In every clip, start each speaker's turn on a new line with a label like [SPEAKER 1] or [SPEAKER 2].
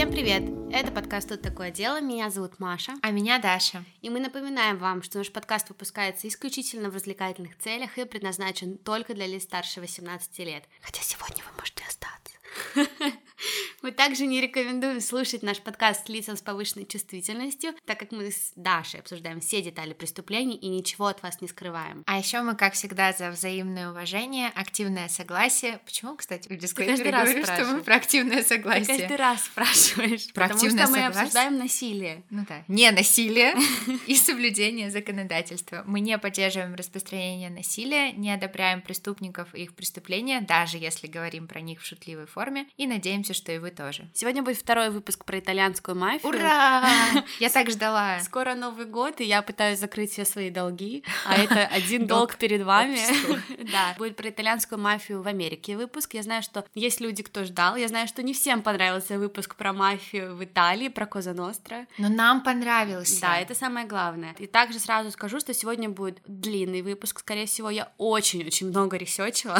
[SPEAKER 1] Всем привет! Это подкаст «Тут такое дело». Меня зовут Маша.
[SPEAKER 2] А меня Даша.
[SPEAKER 1] И мы напоминаем вам, что наш подкаст выпускается исключительно в развлекательных целях и предназначен только для лиц старше 18 лет. Хотя сегодня вы можете остаться. Мы также не рекомендуем слушать наш подкаст лицам с повышенной чувствительностью, так как мы с Дашей обсуждаем все детали преступлений и ничего от вас не скрываем.
[SPEAKER 2] А еще мы, как всегда, за взаимное уважение, активное согласие. Почему, кстати, в
[SPEAKER 1] дисклеймере говорю,
[SPEAKER 2] что мы про активное согласие?
[SPEAKER 1] Ты каждый раз спрашиваешь.
[SPEAKER 2] Про
[SPEAKER 1] потому
[SPEAKER 2] активное
[SPEAKER 1] что мы
[SPEAKER 2] согласие?
[SPEAKER 1] обсуждаем насилие.
[SPEAKER 2] Ну да. Не насилие и соблюдение законодательства. Мы не поддерживаем распространение насилия, не одобряем преступников и их преступления, даже если говорим про них в шутливой форме, и надеемся, что и вы тоже.
[SPEAKER 1] Сегодня будет второй выпуск про итальянскую мафию.
[SPEAKER 2] Ура! Я так ждала.
[SPEAKER 1] Скоро Новый год, и я пытаюсь закрыть все свои долги, а это один долг перед вами. Да, будет про итальянскую мафию в Америке выпуск. Я знаю, что есть люди, кто ждал. Я знаю, что не всем понравился выпуск про мафию в Италии, про Коза Ностра.
[SPEAKER 2] Но нам понравился.
[SPEAKER 1] Да, это самое главное. И также сразу скажу, что сегодня будет длинный выпуск. Скорее всего, я очень-очень много ресечила,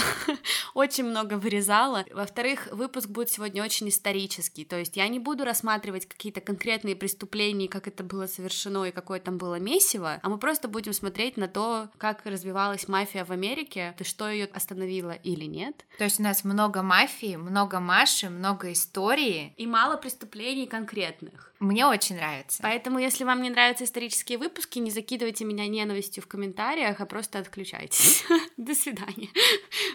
[SPEAKER 1] очень много вырезала. Во-вторых, выпуск будет сегодня очень исторический. То есть я не буду рассматривать какие-то конкретные преступления, как это было совершено и какое там было месиво, а мы просто будем смотреть на то, как развивалась мафия в Америке, и что ее остановило или нет.
[SPEAKER 2] То есть у нас много мафии, много Маши, много истории.
[SPEAKER 1] И мало преступлений конкретных.
[SPEAKER 2] Мне очень нравится.
[SPEAKER 1] Поэтому, если вам не нравятся исторические выпуски, не закидывайте меня ненавистью в комментариях, а просто отключайтесь. До свидания.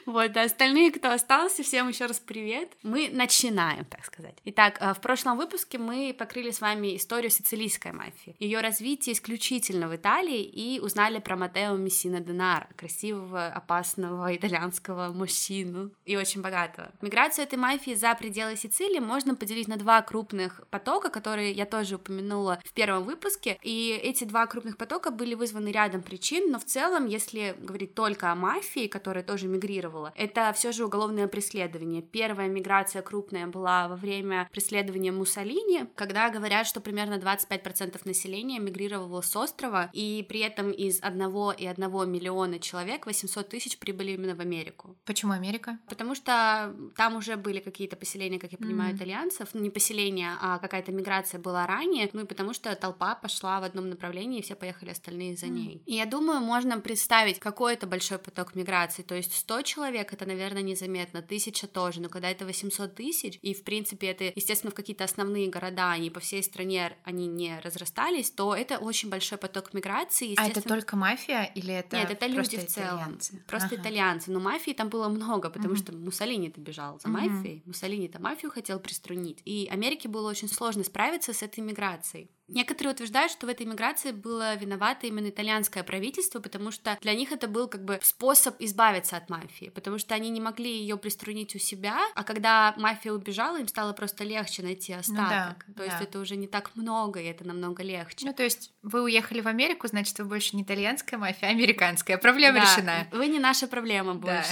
[SPEAKER 1] Вот, а остальные, кто остался, всем еще раз привет. Мы начинаем, так сказать. Итак, э, в прошлом выпуске мы покрыли с вами историю сицилийской мафии, ее развитие исключительно в Италии и узнали про Матео Мессина Денара, красивого, опасного итальянского мужчину и очень богатого. Миграцию этой мафии за пределы Сицилии можно поделить на два крупных потока, которые я тоже упомянула в первом выпуске, и эти два крупных потока были вызваны рядом причин, но в целом, если говорить только о мафии, которая тоже мигрировала, это все же уголовное преследование. Первая миграция крупная была во время преследования Муссолини, когда говорят, что примерно 25% населения мигрировало с острова, и при этом из одного и одного миллиона человек 800 тысяч прибыли именно в Америку.
[SPEAKER 2] Почему Америка?
[SPEAKER 1] Потому что там уже были какие-то поселения, как я понимаю,
[SPEAKER 2] Мгм.
[SPEAKER 1] итальянцев, ну не поселения, а какая-то миграция была ранее, ну и потому что толпа пошла в одном направлении, и все поехали остальные за ней. И я думаю, можно представить, какой это большой поток миграции, то есть 100 человек, это, наверное, незаметно, тысяча тоже, но когда это 800 тысяч, и, в принципе, это, естественно, в какие-то основные города, они по всей стране, они не разрастались, то это очень большой поток миграции,
[SPEAKER 2] А это только мафия или это
[SPEAKER 1] Нет, это люди
[SPEAKER 2] просто
[SPEAKER 1] в целом.
[SPEAKER 2] итальянцы?
[SPEAKER 1] Просто
[SPEAKER 2] Ага.
[SPEAKER 1] итальянцы. Но мафии там было много, потому
[SPEAKER 2] Мгм.
[SPEAKER 1] что Муссолини-то бежал за
[SPEAKER 2] Мгм.
[SPEAKER 1] мафией. Муссолини-то мафию хотел приструнить. И Америке было очень сложно справиться с этой миграцией. Некоторые утверждают, что в этой миграции было виновато именно итальянское правительство, потому что для них это был как бы способ избавиться от мафии, потому что они не могли ее приструнить у себя, а когда мафия убежала, им стало просто легче найти остаток. То есть
[SPEAKER 2] Ну да.
[SPEAKER 1] это уже не так много, и это намного легче.
[SPEAKER 2] Ну, то есть вы уехали в Америку, значит, вы больше не итальянская мафия, а американская. Проблема
[SPEAKER 1] Да,
[SPEAKER 2] решена.
[SPEAKER 1] Вы не наша проблема
[SPEAKER 2] Да.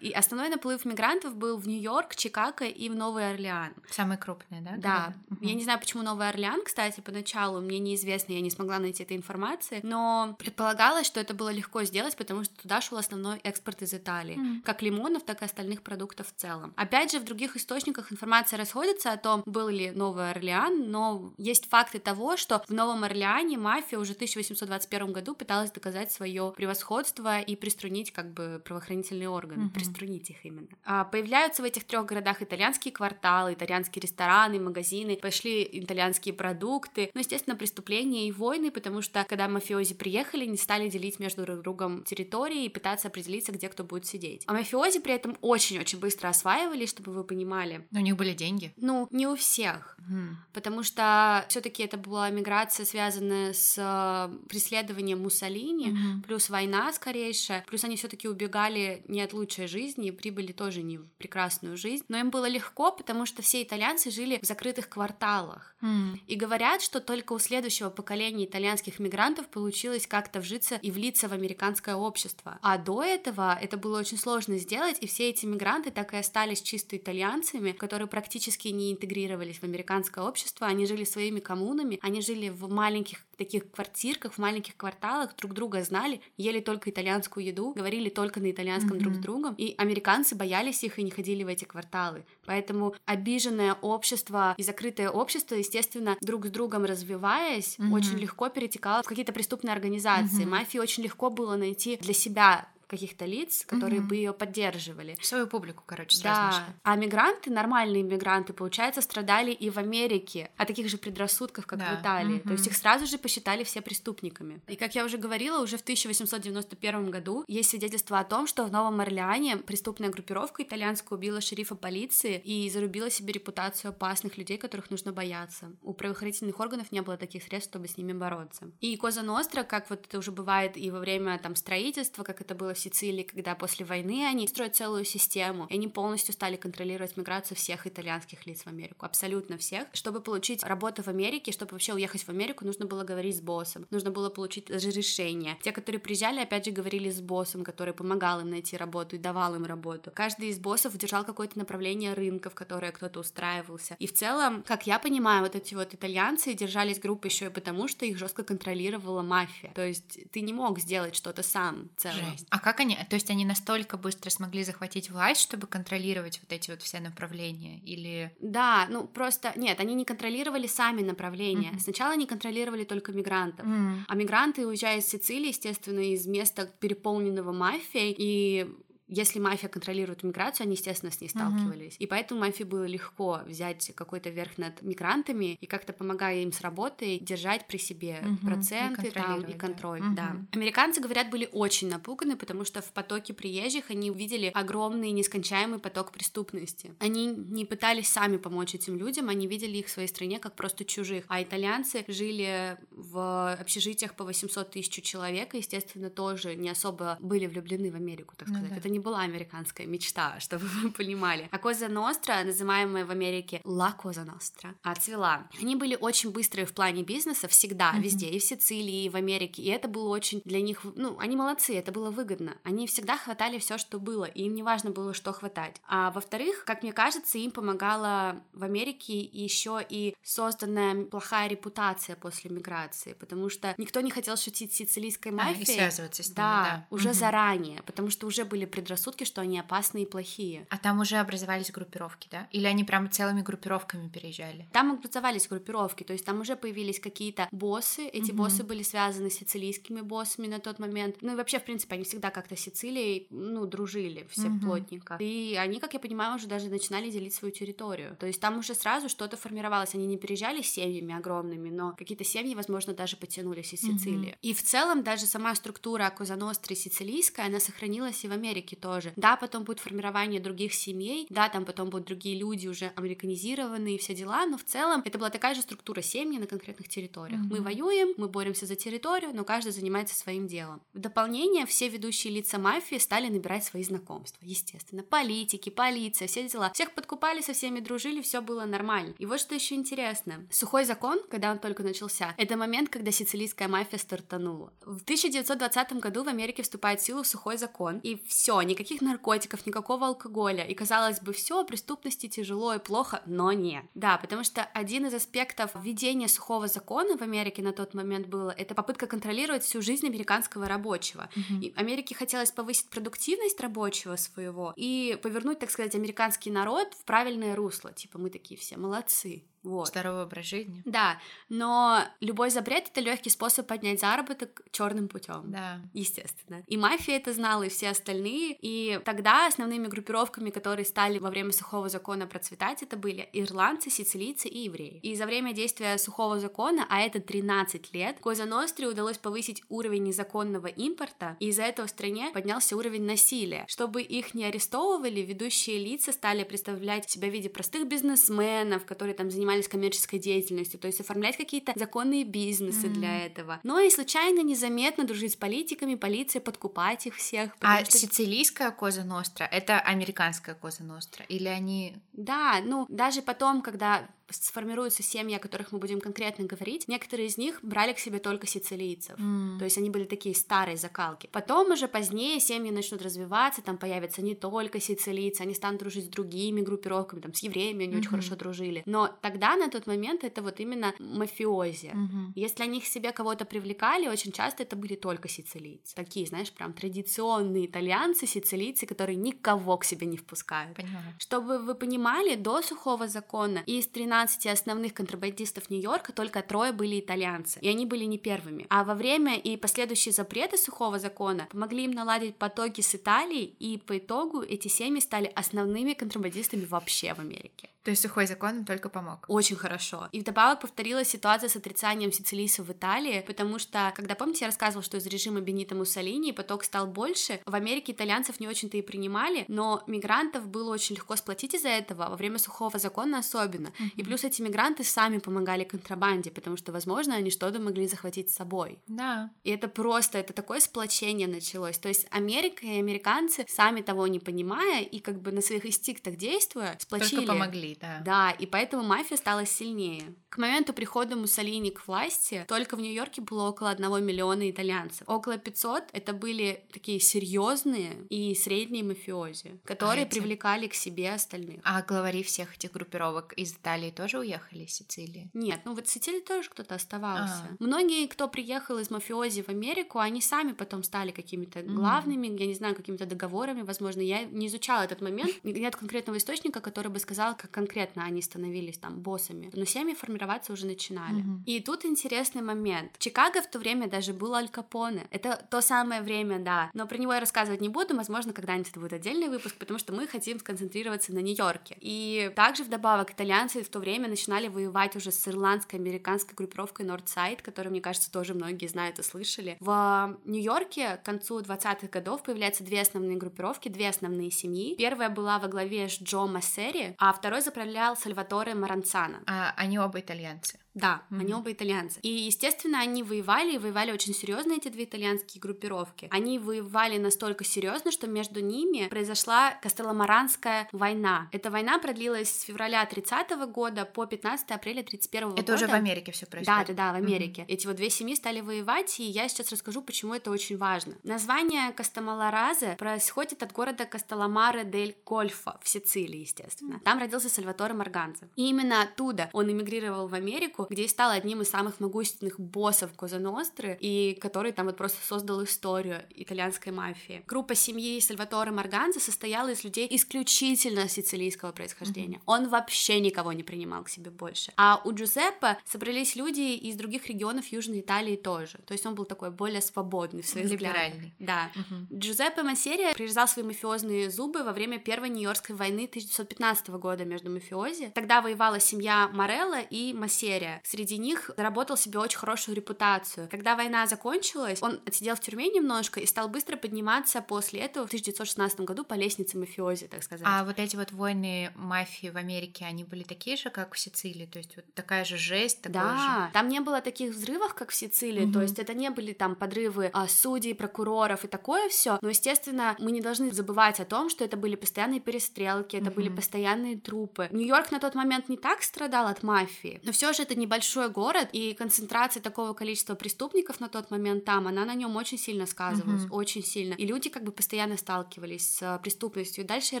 [SPEAKER 1] И основной наплыв мигрантов был в Нью-Йорк, Чикаго и в Новый Орлеан.
[SPEAKER 2] Самые крупные, да?
[SPEAKER 1] Да?
[SPEAKER 2] Мгм.
[SPEAKER 1] я не знаю, почему Новый Орлеан, кстати, поначалу мне неизвестно, я не смогла найти этой информации, но предполагалось, что это было легко сделать, потому что туда шел основной экспорт из Италии,
[SPEAKER 2] Мгм.
[SPEAKER 1] как лимонов, так и остальных продуктов в целом. Опять же, в других источниках информация расходится о том, был ли Новый Орлеан, но есть факты того, что в Новом Орлеане мафия уже в 1821 году пыталась доказать свое превосходство и приструнить как бы правоохранительные органы,
[SPEAKER 2] Мгм.
[SPEAKER 1] Приструнить их именно. А, появляются в этих трех городах итальянские кварталы, итальянские рестораны, магазины, пошли итальянские продукты, ну, естественно, преступления и войны, потому что когда мафиози приехали, не стали делить между друг другом территории и пытаться определиться, где кто будет сидеть. А мафиози при этом очень-очень быстро осваивались, чтобы вы понимали.
[SPEAKER 2] Но у них были деньги.
[SPEAKER 1] Ну, не у всех,
[SPEAKER 2] Мгм.
[SPEAKER 1] потому что все-таки это была миграция, связанная с э, преследованием Муссолини,
[SPEAKER 2] Мгм.
[SPEAKER 1] плюс война скорейшая, плюс они все-таки убегали не от лучшей жизни и прибыли тоже не в прекрасную жизнь, но им было легко, потому что все итальянцы жили в закрытых кварталах.
[SPEAKER 2] М.
[SPEAKER 1] И говорят, что только у следующего поколения итальянских мигрантов получилось как-то вжиться и влиться в американское общество. А до этого это было очень сложно сделать, и все эти мигранты так и остались чисто итальянцами, которые практически не интегрировались в американское общество, они жили своими коммунами, они жили в маленьких таких квартирках, в маленьких кварталах, друг друга знали, ели только итальянскую еду, говорили только на итальянском друг с другом, и и американцы боялись их и не ходили в эти кварталы. Поэтому обиженное общество и закрытое общество, естественно, друг с другом развиваясь, mm-hmm. очень легко перетекало в какие-то преступные организации. Mm-hmm. Мафии очень легко было найти для себя каких-то лиц, которые mm-hmm. бы ее поддерживали.
[SPEAKER 2] Свою публику, короче,
[SPEAKER 1] сразу Да. Нашли. А мигранты, нормальные мигранты, получается, страдали и в Америке от таких же предрассудков, как да. в Италии. Mm-hmm. То есть их сразу же посчитали все преступниками. И как я уже говорила, уже в 1891 году есть свидетельство о том, что в Новом Орлеане преступная группировка итальянская убила шерифа полиции и зарубила себе репутацию опасных людей, которых нужно бояться. У правоохранительных органов не было таких средств, чтобы с ними бороться. И Коза Ностра, как вот это уже бывает и во время там строительства, как это было Сицилии, когда после войны они строят целую систему, и они полностью стали контролировать миграцию всех итальянских лиц в Америку, абсолютно всех. Чтобы получить работу в Америке, чтобы вообще уехать в Америку, нужно было говорить с боссом, нужно было получить разрешение. Те, которые приезжали, опять же, говорили с боссом, который помогал им найти работу и давал им работу. Каждый из боссов держал какое-то направление рынка, в которое кто-то устраивался. И в целом, как я понимаю, вот эти вот итальянцы держались группы еще и потому, что их жестко контролировала мафия. То есть ты не мог сделать что-то сам.
[SPEAKER 2] Жесть. А как они, то есть они настолько быстро смогли захватить власть, чтобы контролировать вот эти вот все направления, или...
[SPEAKER 1] Да, ну просто, нет, они не контролировали сами направления. Mm-hmm. Сначала они контролировали только мигрантов, mm-hmm. а мигранты, уезжая из Сицилии, естественно, из места переполненного мафией, и если мафия контролирует миграцию, они, естественно, с ней сталкивались. Uh-huh. И поэтому мафии было легко взять какой-то верх над мигрантами и как-то помогая им с работой держать при себе uh-huh. проценты и там и контроль. Да. Uh-huh. да. Американцы, говорят, были очень напуганы, потому что в потоке приезжих они увидели огромный нескончаемый поток преступности. Они не пытались сами помочь этим людям, они видели их в своей стране как просто чужих. А итальянцы жили в общежитиях по 800 тысяч человек, и, естественно, тоже не особо были влюблены в Америку, так ну сказать. Ну, да. Это не была американская мечта, чтобы вы понимали. А Коза Ностра, называемая в Америке Ла Коза Ностра, отцвела. Они были очень быстрые в плане бизнеса всегда, mm-hmm. везде, и в Сицилии, и в Америке, и это было очень для них, ну, они молодцы, это было выгодно. Они всегда хватали все, что было, и им не важно было, что хватать. А во-вторых, как мне кажется, им помогала в Америке еще и созданная плохая репутация после миграции, потому что никто не хотел шутить с сицилийской мафией. А,
[SPEAKER 2] и связываться с ними,
[SPEAKER 1] да, да. уже угу. заранее, потому что уже были предрассудки предрассудки, что они опасные и плохие.
[SPEAKER 2] А там уже образовались группировки, да? Или они прям целыми группировками переезжали?
[SPEAKER 1] Там образовались группировки, то есть там уже появились какие-то боссы. Эти угу. боссы были связаны с сицилийскими боссами на тот момент. Ну и вообще, в принципе, они всегда как-то с Сицилией, ну, дружили все угу. плотненько. И они, как я понимаю, уже даже начинали делить свою территорию. То есть там уже сразу что-то формировалось. Они не переезжали семьями огромными, но какие-то семьи, возможно, даже потянулись из Сицилии. Угу. И в целом даже сама структура Козаностры сицилийская, она сохранилась и в Америке тоже. Да, потом будет формирование других семей, да, там потом будут другие люди уже американизированные и все дела, но в целом это была такая же структура семьи на конкретных территориях. Mm-hmm. Мы воюем, мы боремся за территорию, но каждый занимается своим делом. В дополнение все ведущие лица мафии стали набирать свои знакомства, естественно. Политики, полиция, все дела. Всех подкупали, со всеми дружили, все было нормально. И вот что еще интересно. Сухой закон, когда он только начался, это момент, когда сицилийская мафия стартанула. В 1920 году в Америке вступает в силу сухой закон, и все, никаких наркотиков, никакого алкоголя. И казалось бы, все, преступности тяжело и плохо, но нет. Да, потому что один из аспектов введения сухого закона в Америке на тот момент было, это попытка контролировать всю жизнь американского рабочего. Mm-hmm. И Америке хотелось повысить продуктивность рабочего своего и повернуть, так сказать, американский народ в правильное русло. Типа мы такие все молодцы, вот.
[SPEAKER 2] Здоровый образ жизни.
[SPEAKER 1] Да, но любой запрет это легкий способ поднять заработок черным путем.
[SPEAKER 2] Да.
[SPEAKER 1] Естественно. И мафия это знала, и все остальные. И тогда основными группировками, которые стали во время сухого закона процветать, это были ирландцы, сицилийцы и евреи. И за время действия сухого закона, а это 13 лет, Коза Ностре удалось повысить уровень незаконного импорта, и из-за этого в стране поднялся уровень насилия. Чтобы их не арестовывали, ведущие лица стали представлять себя в виде простых бизнесменов, которые там занимались занимались коммерческой деятельностью, то есть оформлять какие-то законные бизнесы mm-hmm. для этого. Но и случайно, незаметно дружить с политиками, полиция подкупать их всех.
[SPEAKER 2] А что... сицилийская Коза Ностра — это американская Коза Ностра? Или они...
[SPEAKER 1] Да, ну, даже потом, когда сформируются семьи, о которых мы будем конкретно говорить, некоторые из них брали к себе только сицилийцев. Mm. То есть они были такие старые закалки. Потом уже позднее семьи начнут развиваться, там появятся не только сицилийцы, они станут дружить с другими группировками, там с евреями они mm-hmm. очень хорошо дружили. Но тогда, на тот момент, это вот именно мафиози. Mm-hmm. Если они к себе кого-то привлекали, очень часто это были только сицилийцы. Такие, знаешь, прям традиционные итальянцы, сицилийцы, которые никого к себе не впускают.
[SPEAKER 2] Понимаю.
[SPEAKER 1] Чтобы вы понимали, до сухого закона из 13 основных контрабандистов Нью-Йорка только трое были итальянцы, и они были не первыми. А во время и последующие запреты сухого закона помогли им наладить потоки с Италии, и по итогу эти семьи стали основными контрабандистами вообще в Америке.
[SPEAKER 2] То есть сухой закон им только помог.
[SPEAKER 1] Очень хорошо. И вдобавок повторилась ситуация с отрицанием сицилийцев в Италии, потому что, когда, помните, я рассказывала, что из режима Бенита Муссолини поток стал больше, в Америке итальянцев не очень-то и принимали, но мигрантов было очень легко сплотить из-за этого, во время сухого закона особенно. Mm-hmm. И плюс эти мигранты сами помогали контрабанде, потому что, возможно, они что-то могли захватить с собой.
[SPEAKER 2] Да.
[SPEAKER 1] И это просто, это такое сплочение началось. То есть Америка и американцы, сами того не понимая и как бы на своих инстинктах действуя, сплочили.
[SPEAKER 2] Только помогли да.
[SPEAKER 1] Да, и поэтому мафия стала сильнее. К моменту прихода Муссолини к власти только в Нью-Йорке было около 1 миллиона итальянцев. Около 500 это были такие серьезные и средние мафиози, которые а эти... привлекали к себе остальных.
[SPEAKER 2] А главари всех этих группировок из Италии тоже уехали из Сицилии?
[SPEAKER 1] Нет, ну вот в Сицилии тоже кто-то оставался. А. Многие, кто приехал из мафиози в Америку, они сами потом стали какими-то главными, mm. я не знаю, какими-то договорами, возможно, я не изучала этот момент. Нет конкретного источника, который бы сказал, как конкретно они становились там боссами, но семьи формироваться уже начинали. Mm-hmm. И тут интересный момент. Чикаго в то время даже был Аль Капоне. Это то самое время, да. Но про него я рассказывать не буду, возможно, когда-нибудь это будет отдельный выпуск, потому что мы хотим сконцентрироваться на Нью-Йорке. И также вдобавок итальянцы в то время начинали воевать уже с ирландской американской группировкой Northside, которую, мне кажется, тоже многие знают и слышали. В Нью-Йорке к концу 20-х годов появляются две основные группировки, две основные семьи. Первая была во главе с Джо Массери, а второй заправлял Сальваторе Маранцана.
[SPEAKER 2] А они оба итальянцы.
[SPEAKER 1] Да, mm-hmm. они оба итальянцы. И, естественно, они воевали, и воевали очень серьезно эти две итальянские группировки. Они воевали настолько серьезно, что между ними произошла Кастелломаранская война. Эта война продлилась с февраля 30 года по 15 апреля 31 года.
[SPEAKER 2] Это уже в Америке все происходит.
[SPEAKER 1] Да, да, да, в Америке. Mm-hmm. Эти вот две семьи стали воевать, и я сейчас расскажу, почему это очень важно. Название Кастамаларазе происходит от города Касталамаре дель Кольфа в Сицилии, естественно. Mm-hmm. Там родился Сальваторе Марганза. И именно оттуда он эмигрировал в Америку, Америку, где и стал одним из самых могущественных боссов Коза Ностры, и который там вот просто создал историю итальянской мафии. Группа семьи Сальваторе Марганза состояла из людей исключительно сицилийского происхождения. Mm-hmm. Он вообще никого не принимал к себе больше. А у Джузеппе собрались люди из других регионов Южной Италии тоже. То есть он был такой более свободный в своих
[SPEAKER 2] Либеральный.
[SPEAKER 1] взглядах. Да. Mm-hmm. Джузеппе Массерия прирезал свои мафиозные зубы во время Первой Нью-Йоркской войны 1915 года между мафиози. Тогда воевала семья Морелла и Массерия Среди них заработал себе очень хорошую репутацию. Когда война закончилась, он отсидел в тюрьме немножко и стал быстро подниматься после этого в 1916 году по лестнице мафиози, так сказать.
[SPEAKER 2] А вот эти вот войны мафии в Америке, они были такие же, как в Сицилии? То есть вот такая же жесть, такое
[SPEAKER 1] да,
[SPEAKER 2] же...
[SPEAKER 1] там не было таких взрывов, как в Сицилии, угу. то есть это не были там подрывы а, судей, прокуроров и такое все, но, естественно, мы не должны забывать о том, что это были постоянные перестрелки, это угу. были постоянные трупы. Нью-Йорк на тот момент не так страдал от мафии, но все же это небольшой город, и концентрация такого количества преступников на тот момент там, она на нем очень сильно сказывалась, uh-huh. очень сильно. И люди как бы постоянно сталкивались с преступностью. И дальше я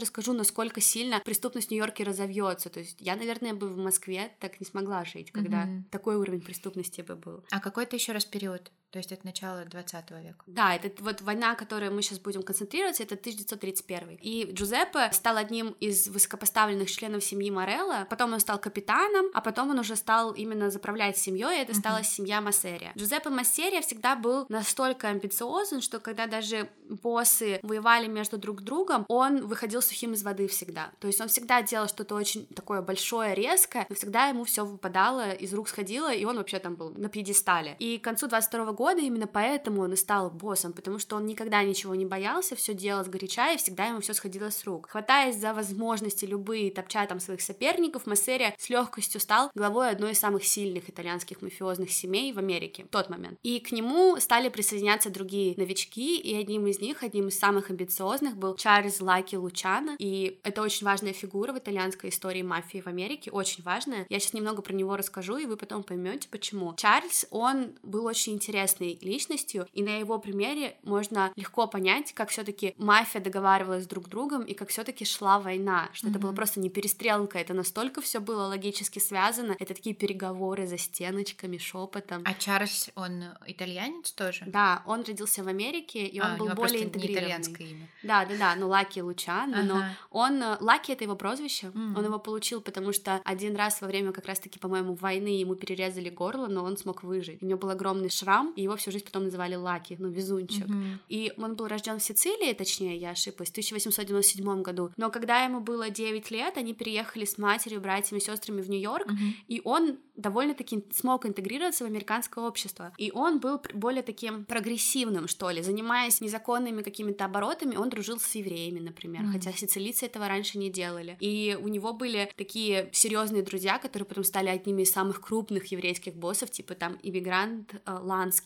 [SPEAKER 1] расскажу, насколько сильно преступность в Нью-Йорке разовьется. То есть я, наверное, бы в Москве так не смогла жить, когда uh-huh. такой уровень преступности бы был.
[SPEAKER 2] А какой это еще раз период? То есть это начало 20 века.
[SPEAKER 1] Да, это вот война, которую мы сейчас будем концентрироваться, это 1931. И Джузеппе стал одним из высокопоставленных членов семьи Морелла, потом он стал капитаном, а потом он уже стал именно заправлять семьей, и это стала семья Массерия. Джузеппе Массерия всегда был настолько амбициозен, что когда даже боссы воевали между друг другом, он выходил сухим из воды всегда. То есть он всегда делал что-то очень такое большое, резкое, но всегда ему все выпадало, из рук сходило, и он вообще там был на пьедестале. И к концу 22 года, именно поэтому он и стал боссом, потому что он никогда ничего не боялся, все делал сгоряча, и всегда ему все сходило с рук. Хватаясь за возможности любые, топча там своих соперников, Массерия с легкостью стал главой одной из самых сильных итальянских мафиозных семей в Америке в тот момент. И к нему стали присоединяться другие новички, и одним из них, одним из самых амбициозных был Чарльз Лаки Лучано, и это очень важная фигура в итальянской истории мафии в Америке, очень важная. Я сейчас немного про него расскажу, и вы потом поймете, почему. Чарльз, он был очень интересной личностью, и на его примере можно легко понять, как все-таки мафия договаривалась друг с другом, и как все-таки шла война, что mm-hmm. это было просто не перестрелка, это настолько все было логически связано, это такие переговоры за стеночками, шепотом.
[SPEAKER 2] А Чарльз, он итальянец тоже?
[SPEAKER 1] Да, он родился в Америке, и он
[SPEAKER 2] а,
[SPEAKER 1] был более интегрированный.
[SPEAKER 2] итальянское имя.
[SPEAKER 1] Да, да, да, ну Лаки Лучано, ага. но он Лаки это его прозвище, mm-hmm. он его получил, потому что один раз во время как раз-таки, по-моему, войны ему перерезали горло, но он смог выжить. У него был огромный шрам, и его всю жизнь потом называли Лаки, ну везунчик. Mm-hmm. И он был рожден в Сицилии, точнее, я ошиблась, в 1897 году. Но когда ему было 9 лет, они переехали с матерью, братьями, сестрами в Нью-Йорк, mm-hmm. и он довольно-таки смог интегрироваться в американское общество. И он был более таким прогрессивным, что ли, занимаясь незаконными какими-то оборотами, он дружил с евреями, например, mm-hmm. хотя сицилийцы этого раньше не делали. И у него были такие серьезные друзья, которые потом стали одними из самых крупных еврейских боссов, типа там иммигрант э,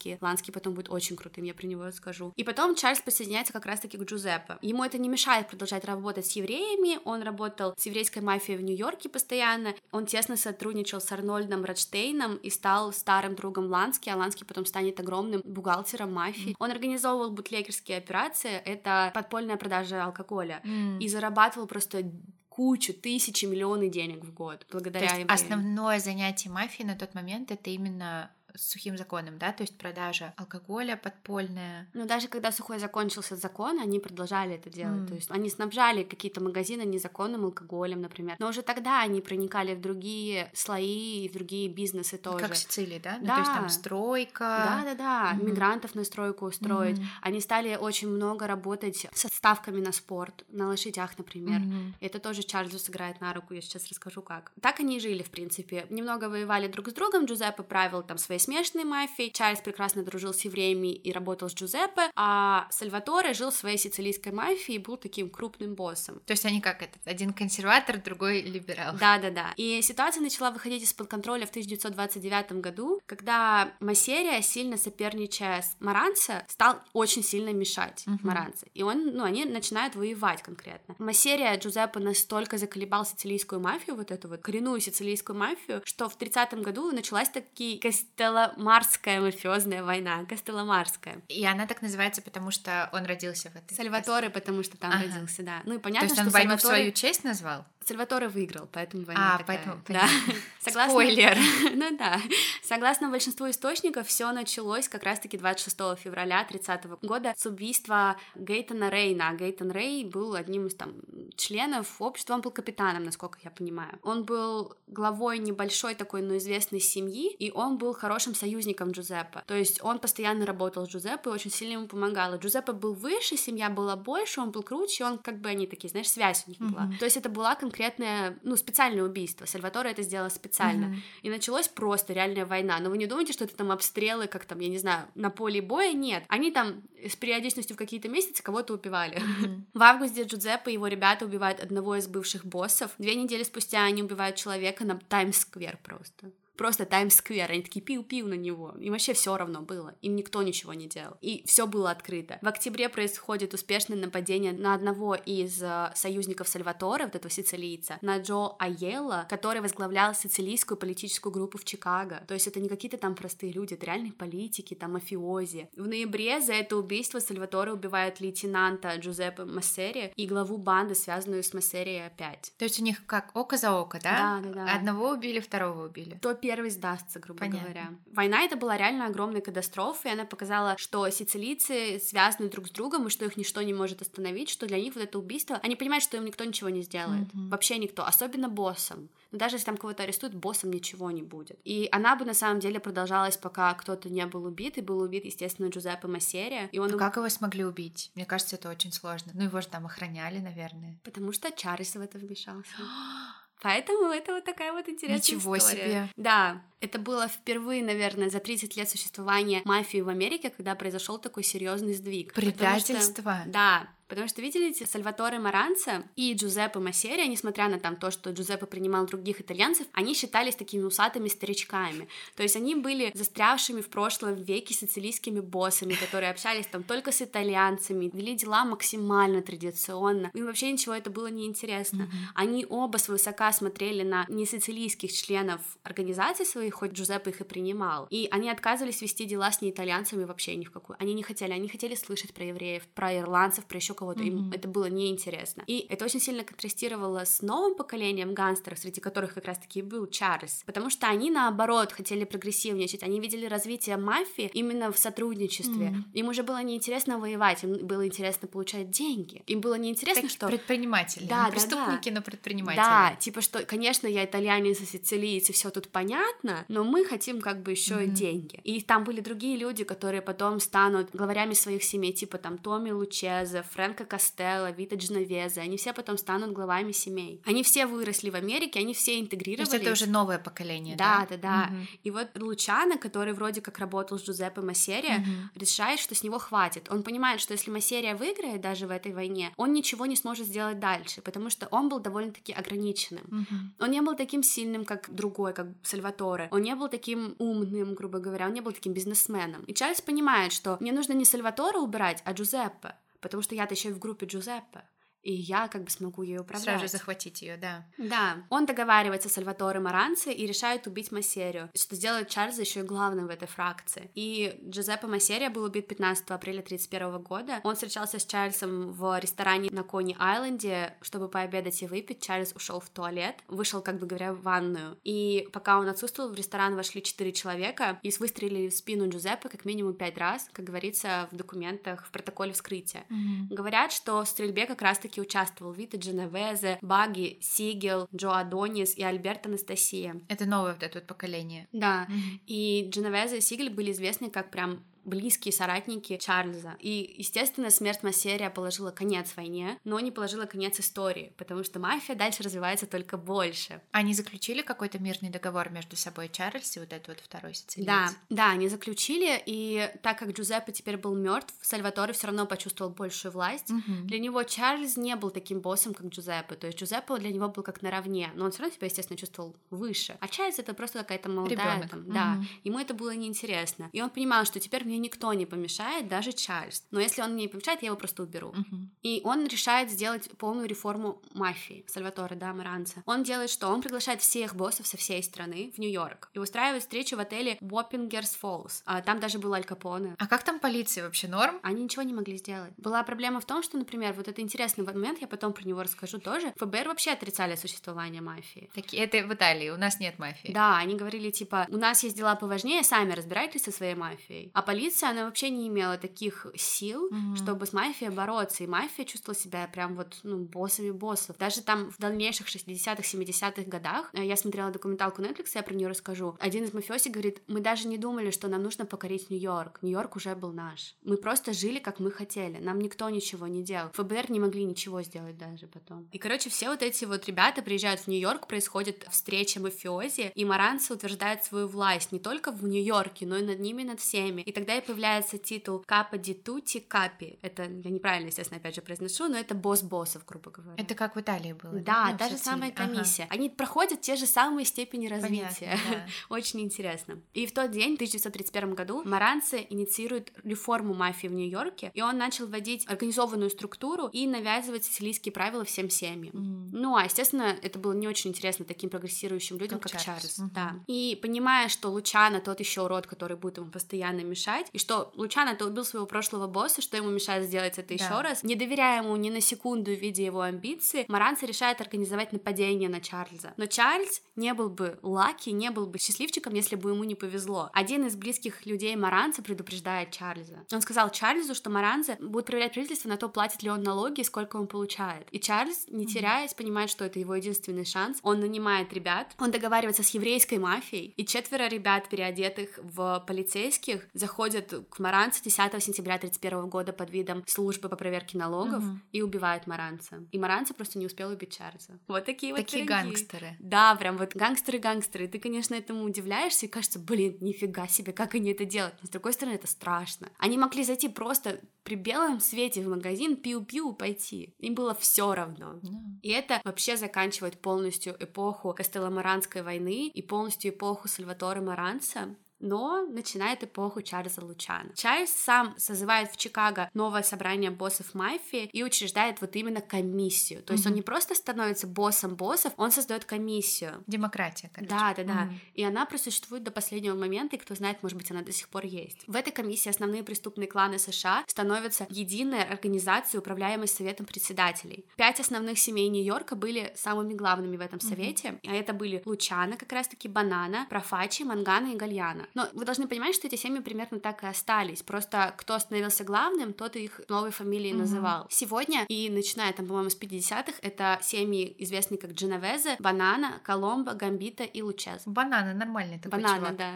[SPEAKER 1] Лански. Лански потом будет очень крутым, я про него расскажу. И потом Чарльз присоединяется как раз-таки к Джузеппе. Ему это не мешает продолжать работать с евреями, он работал с еврейской мафией в Нью-Йорке постоянно, он тесно сотрудничал с Арнольдом Радштейном и стал старым другом Лански, а Лански потом станет огромным бухгалтером мафии. Mm. Он организовывал бутлегерские операции, это подпольная продажа алкоголя, mm. и зарабатывал просто кучу, тысячи, миллионы денег в год благодаря
[SPEAKER 2] То есть основное занятие мафии на тот момент это именно с сухим законом, да, то есть продажа алкоголя подпольная.
[SPEAKER 1] Но даже когда сухой закончился закон, они продолжали это делать, mm. то есть они снабжали какие-то магазины незаконным алкоголем, например, но уже тогда они проникали в другие слои и в другие бизнесы тоже.
[SPEAKER 2] Как в Сицилии, да?
[SPEAKER 1] Ну,
[SPEAKER 2] да. то есть там стройка.
[SPEAKER 1] Да-да-да, mm. мигрантов на стройку устроить. Mm. Они стали очень много работать со ставками на спорт, на лошадях, например. Mm. Это тоже Чарльзу сыграет на руку, я сейчас расскажу как. Так они и жили, в принципе. Немного воевали друг с другом, Джузеппе правил там своей смешанной мафией, Чарльз прекрасно дружил с евреями и работал с Джузеппе, а Сальваторе жил в своей сицилийской мафии и был таким крупным боссом.
[SPEAKER 2] То есть они как этот, один консерватор, другой либерал.
[SPEAKER 1] Да-да-да. И ситуация начала выходить из-под контроля в 1929 году, когда Массерия, сильно соперничая с Маранца, стал очень сильно мешать uh-huh. Маранце. И он, ну, они начинают воевать конкретно. Массерия Джузеппе настолько заколебал сицилийскую мафию, вот эту вот коренную сицилийскую мафию, что в 30 году началась такие костел Костеломарская мафиозная война, Костеломарская.
[SPEAKER 2] И она так называется, потому что он родился в этой...
[SPEAKER 1] Сальваторе, потому что там ага. родился, да. Ну и понятно,
[SPEAKER 2] То есть он
[SPEAKER 1] что
[SPEAKER 2] войну Сальваторе... в свою честь назвал?
[SPEAKER 1] Сальваторе выиграл, поэтому война
[SPEAKER 2] а,
[SPEAKER 1] такая.
[SPEAKER 2] поэтому...
[SPEAKER 1] Да.
[SPEAKER 2] Согласно... Спойлер!
[SPEAKER 1] ну да. Согласно большинству источников, все началось как раз-таки 26 февраля 30 года с убийства Гейтона Рейна. А Гейтон Рей был одним из там членов общества, он был капитаном, насколько я понимаю. Он был главой небольшой такой, но известной семьи, и он был хорошим союзником Джузеппе. То есть он постоянно работал с Джузеппе и очень сильно ему помогал. И Джузеппе был выше, семья была больше, он был круче, он как бы они такие, знаешь, связь у них была. Mm-hmm. То есть это была конкретное, ну, специальное убийство. Сальваторе это сделал специально. Mm-hmm. И началась просто реальная война. Но вы не думаете, что это там обстрелы, как там, я не знаю, на поле боя? Нет. Они там с периодичностью в какие-то месяцы кого-то убивали. Mm-hmm. В августе Джузеппе и его ребята убивают одного из бывших боссов. Две недели спустя они убивают человека на Таймс-сквер просто просто Таймс-сквер, они такие пиу-пиу на него, им вообще все равно было, им никто ничего не делал, и все было открыто. В октябре происходит успешное нападение на одного из э, союзников Сальватора, вот этого сицилийца, на Джо Айелла, который возглавлял сицилийскую политическую группу в Чикаго. То есть это не какие-то там простые люди, это реальные политики, там мафиози. В ноябре за это убийство Сальваторе убивает лейтенанта Джузеппе Массери и главу банды, связанную с Массери опять.
[SPEAKER 2] То есть у них как око за око, да?
[SPEAKER 1] Да, да, да.
[SPEAKER 2] Одного убили, второго убили.
[SPEAKER 1] То первый сдастся, грубо Понятно. говоря. Война это была реально огромной катастрофой, и она показала, что сицилийцы связаны друг с другом, и что их ничто не может остановить, что для них вот это убийство, они понимают, что им никто ничего не сделает. Mm-hmm. Вообще никто, особенно боссом. Но даже если там кого-то арестуют, боссом ничего не будет. И она бы на самом деле продолжалась, пока кто-то не был убит, и был убит, естественно, Джузеппе Массерия. И он...
[SPEAKER 2] Но как его смогли убить? Мне кажется, это очень сложно. Ну, его же там охраняли, наверное.
[SPEAKER 1] Потому что Чарльз в это вмешался. Поэтому это вот такая вот интересная
[SPEAKER 2] Ничего
[SPEAKER 1] история.
[SPEAKER 2] себе.
[SPEAKER 1] Да, это было впервые, наверное, за 30 лет существования мафии в Америке, когда произошел такой серьезный сдвиг. Потому что-
[SPEAKER 2] Предательство.
[SPEAKER 1] Да, потому что, видели, эти Сальваторе Маранца и Джузеппе Массери, несмотря на там то, что Джузеппе принимал других итальянцев, они считались такими усатыми старичками. То есть они были застрявшими в прошлом веке сицилийскими боссами, которые общались там только с итальянцами, вели дела максимально традиционно. Им вообще ничего это было неинтересно. Они оба свысока смотрели на несицилийских членов организаций своих, хоть Джузеппе их и принимал. И они отказывались вести дела с неитальянцами вообще ни в какую. Они не хотели, они хотели слышать про евреев, про ирландцев, про еще кого-то. Им это было неинтересно. И это очень сильно контрастировало с новым поколением гангстеров, среди которых как раз-таки и был Чарльз. Потому что они, наоборот, хотели прогрессивничать. Они видели развитие мафии именно в сотрудничестве. Им уже было неинтересно воевать, им было интересно получать деньги. Им было неинтересно,
[SPEAKER 2] Так,
[SPEAKER 1] что...
[SPEAKER 2] Предприниматели.
[SPEAKER 1] Да, да,
[SPEAKER 2] преступники,
[SPEAKER 1] да.
[SPEAKER 2] но предприниматели.
[SPEAKER 1] Да, типа что, конечно, я итальянец и сицилиец, и все тут понятно, но мы хотим как бы еще и деньги. И там были другие люди, которые потом станут главарями своих семей, типа там Томми Лучезе, Фрэнко Костелло, Вита Дженовезе, они все потом станут главами семей. Они все выросли в Америке, они все
[SPEAKER 2] То
[SPEAKER 1] интегрировались.
[SPEAKER 2] есть это уже новое поколение,
[SPEAKER 1] Да,
[SPEAKER 2] да?
[SPEAKER 1] да, да.
[SPEAKER 2] Мгм.
[SPEAKER 1] И вот Лучано, который вроде как работал с Джузеппе Массерия,
[SPEAKER 2] Мгм.
[SPEAKER 1] решает, что с него хватит. Он понимает, что если Массерия выиграет даже в этой войне, он ничего не сможет сделать дальше, потому что он был довольно-таки ограниченным.
[SPEAKER 2] Мгм.
[SPEAKER 1] Он не был таким сильным, как другой, как Сальваторе. Он не был таким умным, грубо говоря, он не был таким бизнесменом. И Чарльз понимает, что мне нужно не Сальваторе убирать, а Джузеппе, потому что я-то еще и в группе Джузеппе. И я как бы смогу ее управлять.
[SPEAKER 2] Сразу же захватить ее, да.
[SPEAKER 1] Да, он договаривается с Сальваторе Маранци и решает убить Массерию, что сделает Чарльза еще и главным в этой фракции. И Джузеппе Массерия был убит 15 апреля 1931 года. Он встречался с Чарльзом в ресторане на Кони-Айленде, чтобы пообедать и выпить. Чарльз ушел в туалет, вышел, как бы говоря, в ванную. И пока он отсутствовал, в ресторан вошли четыре человека и выстрелили в спину Джузеппе как минимум пять раз, как говорится в документах, в протоколе вскрытия. Говорят, что в стрельбе как раз-таки участвовал Вита Дженовезе, Баги, Сигел, Джо Адонис и Альберт Анастасия.
[SPEAKER 2] Это новое вот это вот поколение.
[SPEAKER 1] Да,
[SPEAKER 2] Мгм.
[SPEAKER 1] и Дженовезе и Сигель были известны как прям близкие соратники Чарльза. И, естественно, смерть Массерия положила конец войне, но не положила конец истории, потому что мафия дальше развивается только больше.
[SPEAKER 2] Они заключили какой-то мирный договор между собой Чарльз и вот этот вот второй сицилиец.
[SPEAKER 1] Да, да, они заключили, и так как Джузеппе теперь был мертв, Сальваторе все равно почувствовал большую власть.
[SPEAKER 2] Мгм.
[SPEAKER 1] Для него Чарльз не был таким боссом, как Джузеппе. То есть Джузеппе для него был как наравне, но он все равно себя, естественно, чувствовал выше. А Чарльз это просто какая-то молодая
[SPEAKER 2] Ребёнок.
[SPEAKER 1] там, да.
[SPEAKER 2] Мгм.
[SPEAKER 1] Ему это было неинтересно. И он понимал, что теперь мне никто не помешает, даже Чарльз. Но если он мне не помешает, я его просто уберу.
[SPEAKER 2] Мгм.
[SPEAKER 1] И он решает сделать полную реформу мафии Сальваторе, да, Маранца. Он делает что? Он приглашает всех боссов со всей страны в Нью-Йорк и устраивает встречу в отеле Уоппингерс Фоллс. А, там даже был Аль Капоне.
[SPEAKER 2] А как там полиция вообще норм?
[SPEAKER 1] Они ничего не могли сделать. Была проблема в том, что, например, вот это интересный момент, я потом про него расскажу тоже. ФБР вообще отрицали существование мафии.
[SPEAKER 2] Такие, это в Италии, у нас нет мафии.
[SPEAKER 1] Да, они говорили, типа, у нас есть дела поважнее, сами разбирайтесь со своей мафией. А полиция, она вообще не имела таких сил,
[SPEAKER 2] Мгм.
[SPEAKER 1] чтобы с мафией бороться. И мафия чувствовала себя прям вот, ну, боссами боссов. Даже там в дальнейших 60-х, 70-х годах, э, я смотрела документалку Netflix, я про нее расскажу. Один из мафиоси говорит, мы даже не думали, что нам нужно покорить Нью-Йорк. Нью-Йорк уже был наш. Мы просто жили, как мы хотели. Нам никто ничего не делал. ФБР не могли ничего сделать даже потом. И, короче, все вот эти вот ребята приезжают в Нью-Йорк, происходит встреча мафиози, и Маранца утверждает свою власть не только в Нью-Йорке, но и над ними, над всеми. И тогда и появляется титул Капа ди Тути Капи. Это я неправильно, естественно, опять же произношу, но это босс боссов, грубо говоря.
[SPEAKER 2] Это как в Италии было.
[SPEAKER 1] Да,
[SPEAKER 2] Ну,
[SPEAKER 1] та же самая
[SPEAKER 2] Ага.
[SPEAKER 1] комиссия. Они проходят те же самые степени
[SPEAKER 2] Понятно,
[SPEAKER 1] развития.
[SPEAKER 2] да.
[SPEAKER 1] Очень интересно. И в тот день, в 1931 году, Маранце инициирует реформу мафии в Нью-Йорке, и он начал вводить организованную структуру и навязывать сицилийские правила всем семьям.
[SPEAKER 2] М.
[SPEAKER 1] Ну, а, естественно, это было не очень интересно таким прогрессирующим людям,
[SPEAKER 2] Как
[SPEAKER 1] как,
[SPEAKER 2] Чарльз.
[SPEAKER 1] Чарльз.
[SPEAKER 2] Мгм.
[SPEAKER 1] Да. И понимая, что Лучано тот еще урод, который будет ему постоянно мешать, и что Лучано это убил своего прошлого босса, что ему мешает сделать это
[SPEAKER 2] Да.
[SPEAKER 1] еще раз, не доверяя ему ни на секунду, видя его амбиции, Маранца решает организовать нападение на Чарльза. Но Чарльз не был бы лаки, не был бы счастливчиком, если бы ему не повезло. Один из близких людей Маранца предупреждает Чарльза. Он сказал Чарльзу, что Маранца будет проверять правительство на то, платит ли он налоги и сколько он получает. И Чарльз, не теряясь, понимает, что это его единственный шанс. Он нанимает ребят, он договаривается с еврейской мафией, и четверо ребят, переодетых в полицейских, заходят приходят к Маранцу 10 сентября 31 года под видом службы по проверке налогов
[SPEAKER 2] Мгм.
[SPEAKER 1] и убивают Маранца. И Маранца просто не успел убить Чарльза. Вот такие вот
[SPEAKER 2] Такие гангстеры.
[SPEAKER 1] Да, прям вот гангстеры-гангстеры. И ты, конечно, этому удивляешься и кажется, блин, нифига себе, как они это делают. Но с другой стороны, это страшно. Они могли зайти просто при белом свете в магазин, пиу-пиу, пойти. Им было все равно.
[SPEAKER 2] Да.
[SPEAKER 1] И это вообще заканчивает полностью эпоху Кастелломаранской войны и полностью эпоху Сальватора Маранца но начинает эпоху Чарльза Лучана. Чарльз сам созывает в Чикаго новое собрание боссов мафии и учреждает вот именно комиссию. То есть он
[SPEAKER 2] Мгм.
[SPEAKER 1] не просто становится боссом боссов, он создает комиссию.
[SPEAKER 2] Демократия, короче.
[SPEAKER 1] Да, да, да.
[SPEAKER 2] Мгм.
[SPEAKER 1] И она просуществует до последнего момента, и кто знает, может быть, она до сих пор есть. В этой комиссии основные преступные кланы США становятся единой организацией, управляемой Советом председателей. Пять основных семей Нью-Йорка были самыми главными в этом совете, а это были Лучана, как раз-таки Банана, Профачи, Мангана и Гальяна. Но вы должны понимать, что эти семьи примерно так и остались. Просто кто становился главным, тот их новой фамилией
[SPEAKER 2] Мгм.
[SPEAKER 1] называл. Сегодня, и начиная там, по-моему, с 50-х, это семьи, известные как Дженовезе, Банана, Коломбо, Гамбита и Лучез.
[SPEAKER 2] Банана нормальный такой
[SPEAKER 1] Банана,
[SPEAKER 2] чувак.
[SPEAKER 1] да.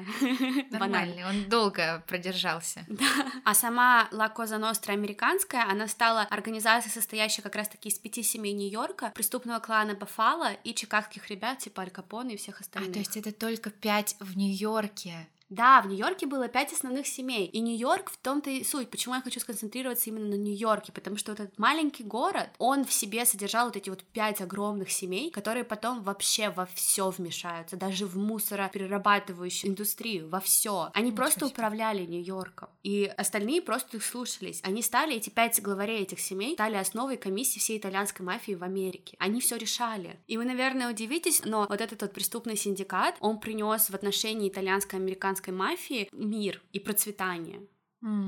[SPEAKER 2] Нормальный, он долго продержался.
[SPEAKER 1] А сама Ла Коза Ностра американская, она стала организацией, состоящей как раз-таки из пяти семей Нью-Йорка, преступного клана Баффало и чикагских ребят типа Аль Капоне и всех
[SPEAKER 2] А,
[SPEAKER 1] остальных.
[SPEAKER 2] то есть это только пять в Нью-Йорке.
[SPEAKER 1] Да, в Нью-Йорке было пять основных семей. И Нью-Йорк в том-то и суть. Почему я хочу сконцентрироваться именно на Нью-Йорке? Потому что вот этот маленький город, он в себе содержал вот эти вот пять огромных семей, которые потом вообще во все вмешаются, даже в мусороперерабатывающую индустрию, во все. Они
[SPEAKER 2] Ничего
[SPEAKER 1] просто
[SPEAKER 2] себе.
[SPEAKER 1] управляли Нью-Йорком. И остальные просто их слушались. Они стали, эти пять главарей этих семей, стали основой комиссии всей итальянской мафии в Америке. Они все решали. И вы, наверное, удивитесь, но вот этот вот преступный синдикат, он принес в отношении итальянской мафии мир и процветание.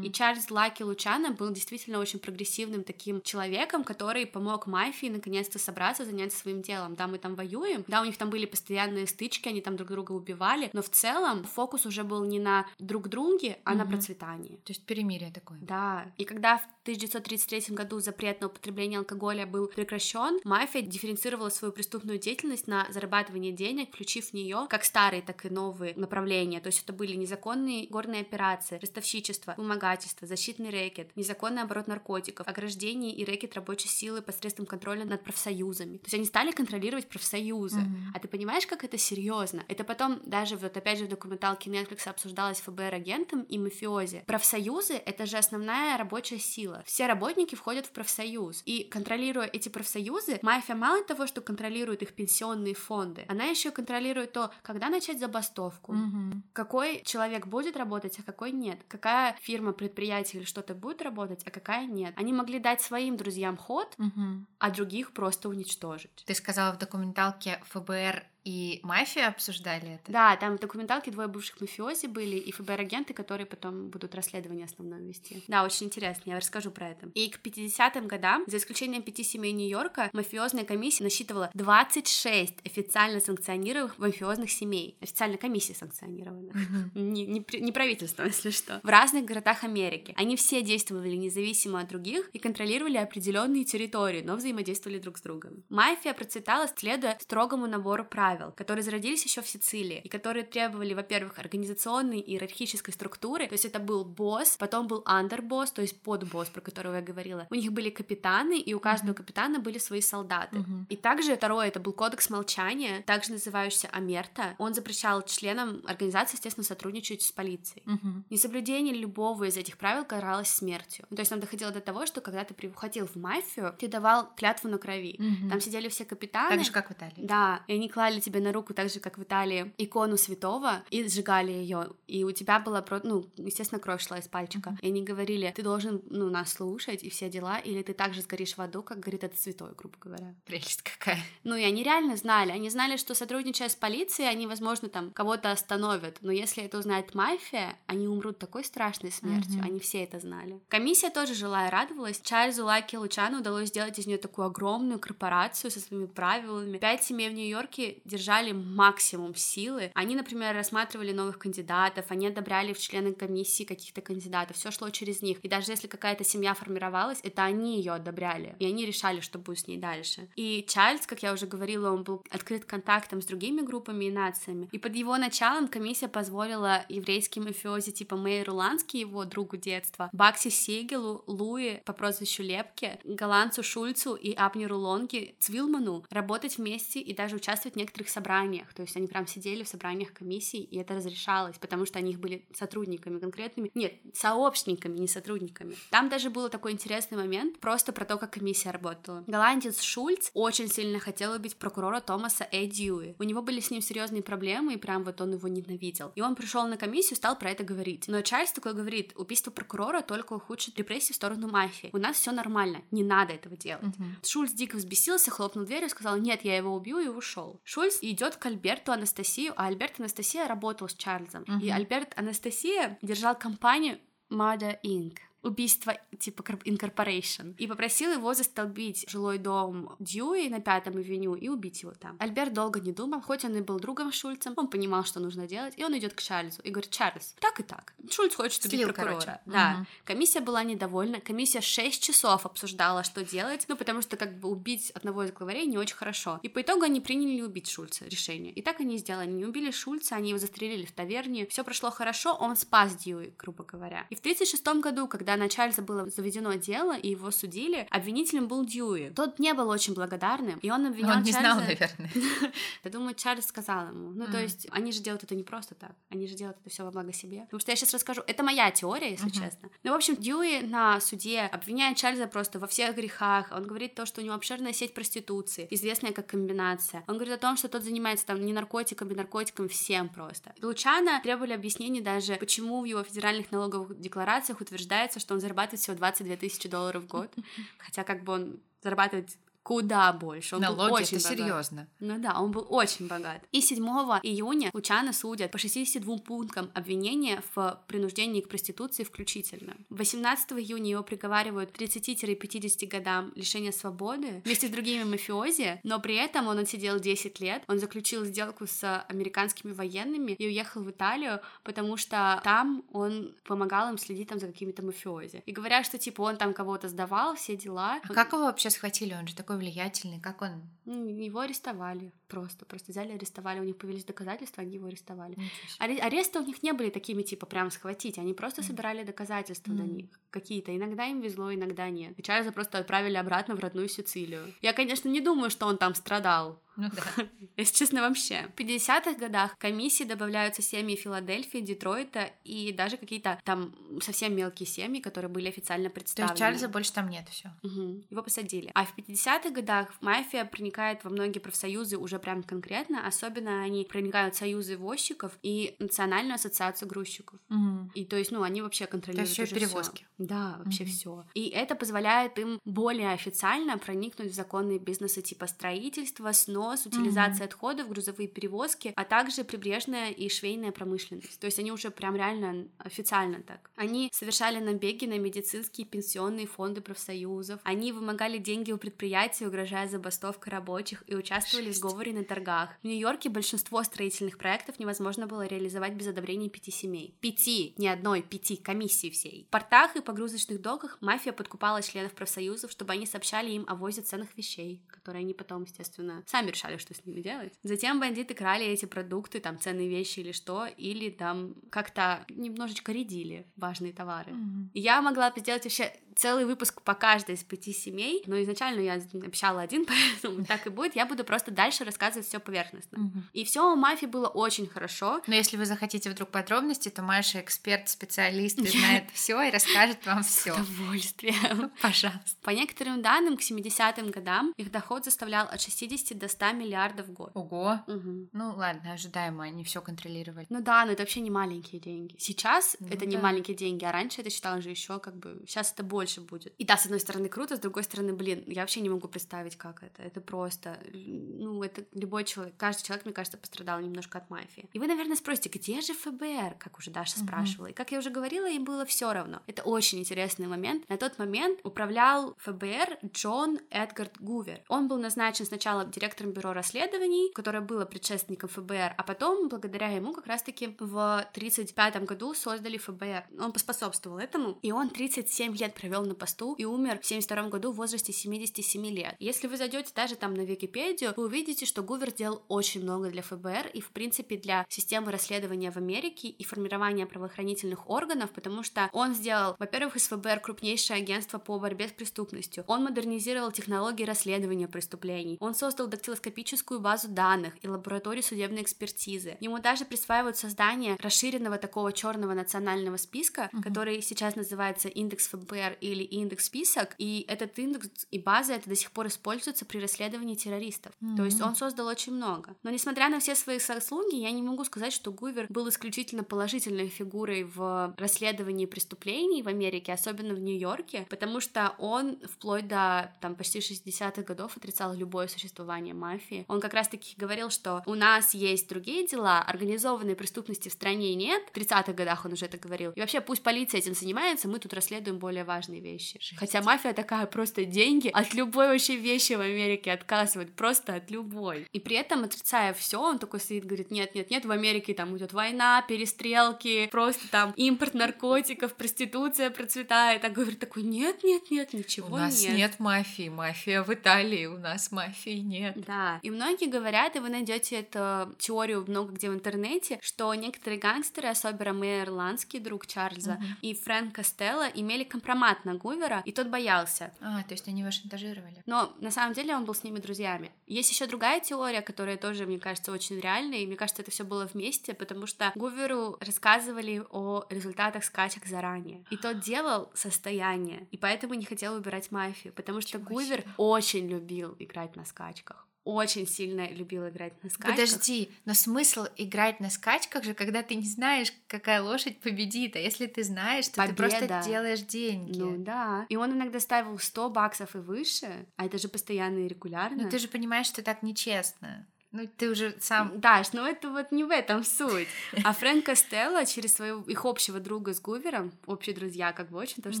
[SPEAKER 1] И Чарльз Лаки Лучано был действительно очень прогрессивным таким человеком, который помог мафии наконец-то собраться, заняться своим делом. Да, мы там воюем, да, у них там были постоянные стычки, они там друг друга убивали, но в целом фокус уже был не на друг друге, а на
[SPEAKER 2] Мгм.
[SPEAKER 1] процветании.
[SPEAKER 2] То есть перемирие такое.
[SPEAKER 1] Да, и когда 1933 году запрет на употребление алкоголя был прекращен, мафия дифференцировала свою преступную деятельность на зарабатывание денег, включив в нее как старые, так и новые направления. То есть это были незаконные горные операции, ростовщичество, вымогательство, защитный рэкет, незаконный оборот наркотиков, ограждение и рэкет рабочей силы посредством контроля над профсоюзами. То есть они стали контролировать профсоюзы.
[SPEAKER 2] Мгм.
[SPEAKER 1] А ты понимаешь, как это серьезно? Это потом даже вот опять же в документалке Netflix обсуждалось ФБР-агентом и мафиози. Профсоюзы — это же основная рабочая сила. Все работники входят в профсоюз. И контролируя эти профсоюзы, мафия мало того, что контролирует их пенсионные фонды, она еще контролирует то, когда начать забастовку,
[SPEAKER 2] Мгм.
[SPEAKER 1] какой человек будет работать, а какой нет, какая фирма, предприятие или что-то будет работать, а какая нет. Они могли дать своим друзьям ход,
[SPEAKER 2] Мгм.
[SPEAKER 1] а других просто уничтожить.
[SPEAKER 2] Ты сказала в документалке ФБР и мафия обсуждали это?
[SPEAKER 1] Да, там в документалке двое бывших мафиози были и ФБР-агенты, которые потом будут расследование основное вести. Да, очень интересно, я расскажу про это. И к 50-м годам, за исключением пяти семей Нью-Йорка, мафиозная комиссия насчитывала 26 официально санкционированных мафиозных семей. Официально комиссия санкционированных. Не правительство, если что. В разных городах Америки. Они все действовали независимо от других и контролировали определенные территории, но взаимодействовали друг с другом. Мафия процветала, следуя строгому набору правил, которые зародились еще в Сицилии, и которые требовали, во-первых, организационной и иерархической структуры, то есть это был босс, потом был андербосс, то есть подбосс, про которого я говорила. У них были капитаны, и у каждого капитана были свои солдаты.
[SPEAKER 2] Мгм.
[SPEAKER 1] И также второе, это был кодекс молчания, также называющийся Амерта. Он запрещал членам организации, естественно, сотрудничать с полицией.
[SPEAKER 2] Мгм.
[SPEAKER 1] Несоблюдение любого из этих правил каралось смертью. Ну, то есть нам доходило до того, что когда ты приходил в мафию, ты давал клятву на крови.
[SPEAKER 2] Мгм.
[SPEAKER 1] Там сидели все капитаны.
[SPEAKER 2] Так же, как в Италии.
[SPEAKER 1] Да, и они клали тебе на руку так же, как в Италии, икону святого и сжигали ее. И у тебя была, ну, естественно, кровь шла из пальчика.
[SPEAKER 2] Мгм.
[SPEAKER 1] И они говорили, ты должен, ну, нас слушать и все дела, или ты также сгоришь в аду, как говорит этот святой, грубо говоря.
[SPEAKER 2] Прелесть какая.
[SPEAKER 1] Ну, и они реально знали. Они знали, что сотрудничая с полицией, они, возможно, там кого-то остановят. Но если это узнает мафия, они умрут такой страшной смертью.
[SPEAKER 2] Мгм.
[SPEAKER 1] Они все это знали. Комиссия тоже жила и радовалась. Чарльзу Лаки Лучану удалось сделать из нее такую огромную корпорацию со своими правилами. Пять семей в Нью-Йорке держали максимум силы. Они, например, рассматривали новых кандидатов, они одобряли в члены комиссии каких-то кандидатов, все шло через них. И даже если какая-то семья формировалась, это они ее одобряли, и они решали, что будет с ней дальше. И Чарльз, как я уже говорила, он был открыт контактом с другими группами и нациями. И под его началом комиссия позволила еврейским мафиози типа Мэйру Лански, его другу детства, Бакси Сейгелу, Луи по прозвищу Лепке, голландцу Шульцу и Абнеру Лонги Цвилману работать вместе и даже участвовать в некоторых собраниях. То есть они прям сидели в собраниях комиссии, и это разрешалось, потому что они их были сотрудниками конкретными. Нет, сообщниками, не сотрудниками. Там даже был такой интересный момент, просто про то, как комиссия работала. Голландец Шульц очень сильно хотел убить прокурора Томаса Э. Дьюи. У него были с ним серьезные проблемы, и прям вот он его ненавидел. И он пришел на комиссию, стал про это говорить. Но Чарльз такой говорит, убийство прокурора только ухудшит репрессии в сторону мафии. У нас все нормально, не надо этого делать. Uh-huh. Шульц дико взбесился, хлопнул дверью, сказал, нет, я его убью, и ушел. Шульц идет к Альберту Анастасию, а Альберт Анастасия работал с Чарльзом. Uh-huh. И Альберт Анастасия держал компанию Murder Inc убийство типа Incorporation, и попросил его застолбить жилой дом Дьюи на Пятом авеню и убить его там. Альберт долго не думал, хоть он и был другом Шульцем, он понимал, что нужно делать, и он идет к Чарльзу и говорит, Чарльз, так и так, Шульц хочет убить Слил, прокурора. Короче. Да, угу. комиссия была недовольна, комиссия 6 часов обсуждала, что делать, ну, потому что как бы убить одного из главарей не очень хорошо. И по итогу они приняли убить Шульца, решение. И так они сделали, они не убили Шульца, они его застрелили в таверне, все прошло хорошо, он спас Дьюи, грубо говоря. И в 36 году, когда на Чарльза было заведено дело, и его судили, обвинителем был Дьюи. Тот не был очень благодарным, и он обвинял
[SPEAKER 2] Он не
[SPEAKER 1] Чарльза...
[SPEAKER 2] знал, наверное.
[SPEAKER 1] Я думаю, Чарльз сказал ему. Ну, то есть, они же делают это не просто так, они же делают это все во благо себе. Потому что я сейчас расскажу, это моя теория, если честно. Ну, в общем, Дьюи на суде обвиняет Чарльза просто во всех грехах. Он говорит то, что у него обширная сеть проституции, известная как комбинация. Он говорит о том, что тот занимается там не наркотиками, наркотиком всем просто. Лучана требовали объяснений даже, почему в его федеральных налоговых декларациях утверждается, что он зарабатывает всего 22 тысячи долларов в год, хотя как бы он зарабатывает куда больше. Он
[SPEAKER 2] Налоги
[SPEAKER 1] был очень
[SPEAKER 2] это
[SPEAKER 1] богат.
[SPEAKER 2] серьезно.
[SPEAKER 1] Ну да, он был очень богат. И 7 июня Лучана судят по 62 пунктам обвинения в принуждении к проституции включительно. 18 июня его приговаривают к 30-50 годам лишения свободы вместе с другими мафиози, но при этом он отсидел 10 лет. Он заключил сделку с американскими военными и уехал в Италию, потому что там он помогал им следить там за какими-то мафиози. И говорят, что типа он там кого-то сдавал, все дела.
[SPEAKER 2] А как его вообще схватили? Он же такой влиятельный, как он?
[SPEAKER 1] Его арестовали просто, просто взяли, арестовали, у них появились доказательства, они его арестовали. Аре- аресты у них не были такими, типа, прям схватить, они просто mm. собирали доказательства mm. до них какие-то. Иногда им везло, иногда нет. И Чарльза просто отправили обратно в родную Сицилию. Я, конечно, не думаю, что он там страдал.
[SPEAKER 2] Ну да.
[SPEAKER 1] Если честно, вообще. В 50-х годах комиссии добавляются семьи Филадельфии, Детройта и даже какие-то там совсем мелкие семьи, которые были официально представлены.
[SPEAKER 2] То есть Чарльза больше там нет, все.
[SPEAKER 1] Угу. Его посадили. А в 50-х годах мафия проникает во многие профсоюзы уже прям конкретно, особенно они проникают в союзы возчиков и Национальную ассоциацию грузчиков.
[SPEAKER 2] Угу.
[SPEAKER 1] И то есть, ну, они вообще контролируют
[SPEAKER 2] то есть еще перевозки.
[SPEAKER 1] Всё. Да, вообще угу. все. И это позволяет им более официально проникнуть в законные бизнесы типа строительства, снос, утилизация угу. отходов, грузовые перевозки, а также прибрежная и швейная промышленность. То есть они уже прям реально официально так. Они совершали набеги на медицинские пенсионные фонды профсоюзов. Они вымогали деньги у предприятий, угрожая забастовкой рабочих и участвовали Шесть. в сговоре на торгах. В Нью-Йорке большинство строительных проектов невозможно было реализовать без одобрения пяти семей. Пяти, не одной, пяти, комиссии всей. В портах и погрузочных доках мафия подкупала членов профсоюзов, чтобы они сообщали им о возе ценных вещей, которые они потом, естественно, сами решали, что с ними делать. Затем бандиты крали эти продукты, там, ценные вещи или что, или там как-то немножечко редили важные товары.
[SPEAKER 2] Mm-hmm.
[SPEAKER 1] я могла бы сделать вообще целый выпуск по каждой из пяти семей, но изначально я обещала один, поэтому так и будет. Я буду просто дальше рассказывать все поверхностно.
[SPEAKER 2] Угу.
[SPEAKER 1] И все у мафии было очень хорошо.
[SPEAKER 2] Но если вы захотите вдруг подробности, то Маша эксперт, специалист и знает все и расскажет вам все.
[SPEAKER 1] С удовольствием. Пожалуйста. По некоторым данным, к 70-м годам их доход составлял от 60 до 100 миллиардов в год.
[SPEAKER 2] Ого.
[SPEAKER 1] Угу.
[SPEAKER 2] Ну ладно, ожидаемо, они все контролировали.
[SPEAKER 1] Ну да, но это вообще не маленькие деньги. Сейчас
[SPEAKER 2] Ну
[SPEAKER 1] это не
[SPEAKER 2] да.
[SPEAKER 1] маленькие деньги, а раньше это считалось же еще как бы... Сейчас это больше будет. И да, с одной стороны круто, с другой стороны, блин, я вообще не могу представить, как это. Это просто, ну, это любой человек, каждый человек, мне кажется, пострадал немножко от мафии. И вы, наверное, спросите, где же ФБР, как уже Даша mm-hmm. спрашивала. И как я уже говорила, им было все равно. Это очень интересный момент. На тот момент управлял ФБР Джон Эдгард Гувер. Он был назначен сначала директором бюро расследований, которое было предшественником ФБР, а потом, благодаря ему, как раз-таки в 1935 году создали ФБР. Он поспособствовал этому, и он 37 лет провел на посту и умер в 72 году в возрасте 77 лет. Если вы зайдете даже там на Википедию, вы увидите, что Гувер сделал очень много для ФБР и, в принципе, для системы расследования в Америке и формирования правоохранительных органов, потому что он сделал, во-первых, из ФБР крупнейшее агентство по борьбе с преступностью. Он модернизировал технологии расследования преступлений. Он создал дактилоскопическую базу данных и лабораторию судебной экспертизы. Ему даже присваивают создание расширенного такого черного национального списка, mm-hmm. который сейчас называется индекс ФБР или индекс список, и этот индекс и база это до сих пор используется при расследовании террористов. Mm-hmm. То есть он создал очень много. Но несмотря на все свои заслуги, я не могу сказать, что Гувер был исключительно положительной фигурой в расследовании преступлений в Америке, особенно в Нью-Йорке, потому что он вплоть до там почти 60-х годов отрицал любое существование мафии. Он как раз-таки говорил, что у нас есть другие дела, организованной преступности в стране нет. В 30-х годах он уже это говорил. И вообще пусть полиция этим занимается, мы тут расследуем более важные вещи. Жесть. Хотя мафия такая просто деньги от любой вообще вещи в Америке отказывает, просто от любой. И при этом, отрицая все, он такой сидит, говорит, нет, нет, нет, в Америке там идет война, перестрелки, просто там импорт наркотиков, проституция процветает. А говорит такой, нет, нет, нет, ничего нет.
[SPEAKER 2] У нас
[SPEAKER 1] нет.
[SPEAKER 2] нет мафии, мафия в Италии, у нас мафии нет.
[SPEAKER 1] Да, и многие говорят, и вы найдете эту теорию много где в интернете, что некоторые гангстеры, особенно мэр Ирландский, друг Чарльза, угу. и Фрэнк Костелло имели компромат на Гувера, и тот боялся.
[SPEAKER 2] А, то есть они его шантажировали.
[SPEAKER 1] Но на самом деле он был с ними друзьями. Есть еще другая теория, которая тоже, мне кажется, очень реальная, и мне кажется, это все было вместе, потому что Гуверу рассказывали о результатах скачек заранее. И тот делал состояние, и поэтому не хотел выбирать мафию, потому что Чего Гувер очень любил играть на скачках очень сильно любил играть на скачках.
[SPEAKER 2] Подожди, но смысл играть на скачках же, когда ты не знаешь, какая лошадь победит, а если ты знаешь, то Победа. ты просто делаешь деньги.
[SPEAKER 1] Ну да. И он иногда ставил 100 баксов и выше, а это же постоянно и регулярно.
[SPEAKER 2] Но ты же понимаешь, что так нечестно. Ну, ты уже сам...
[SPEAKER 1] Даш, но это вот не в этом суть. А Фрэнк Костелло через своего их общего друга с Гувером, общие друзья, как бы очень тоже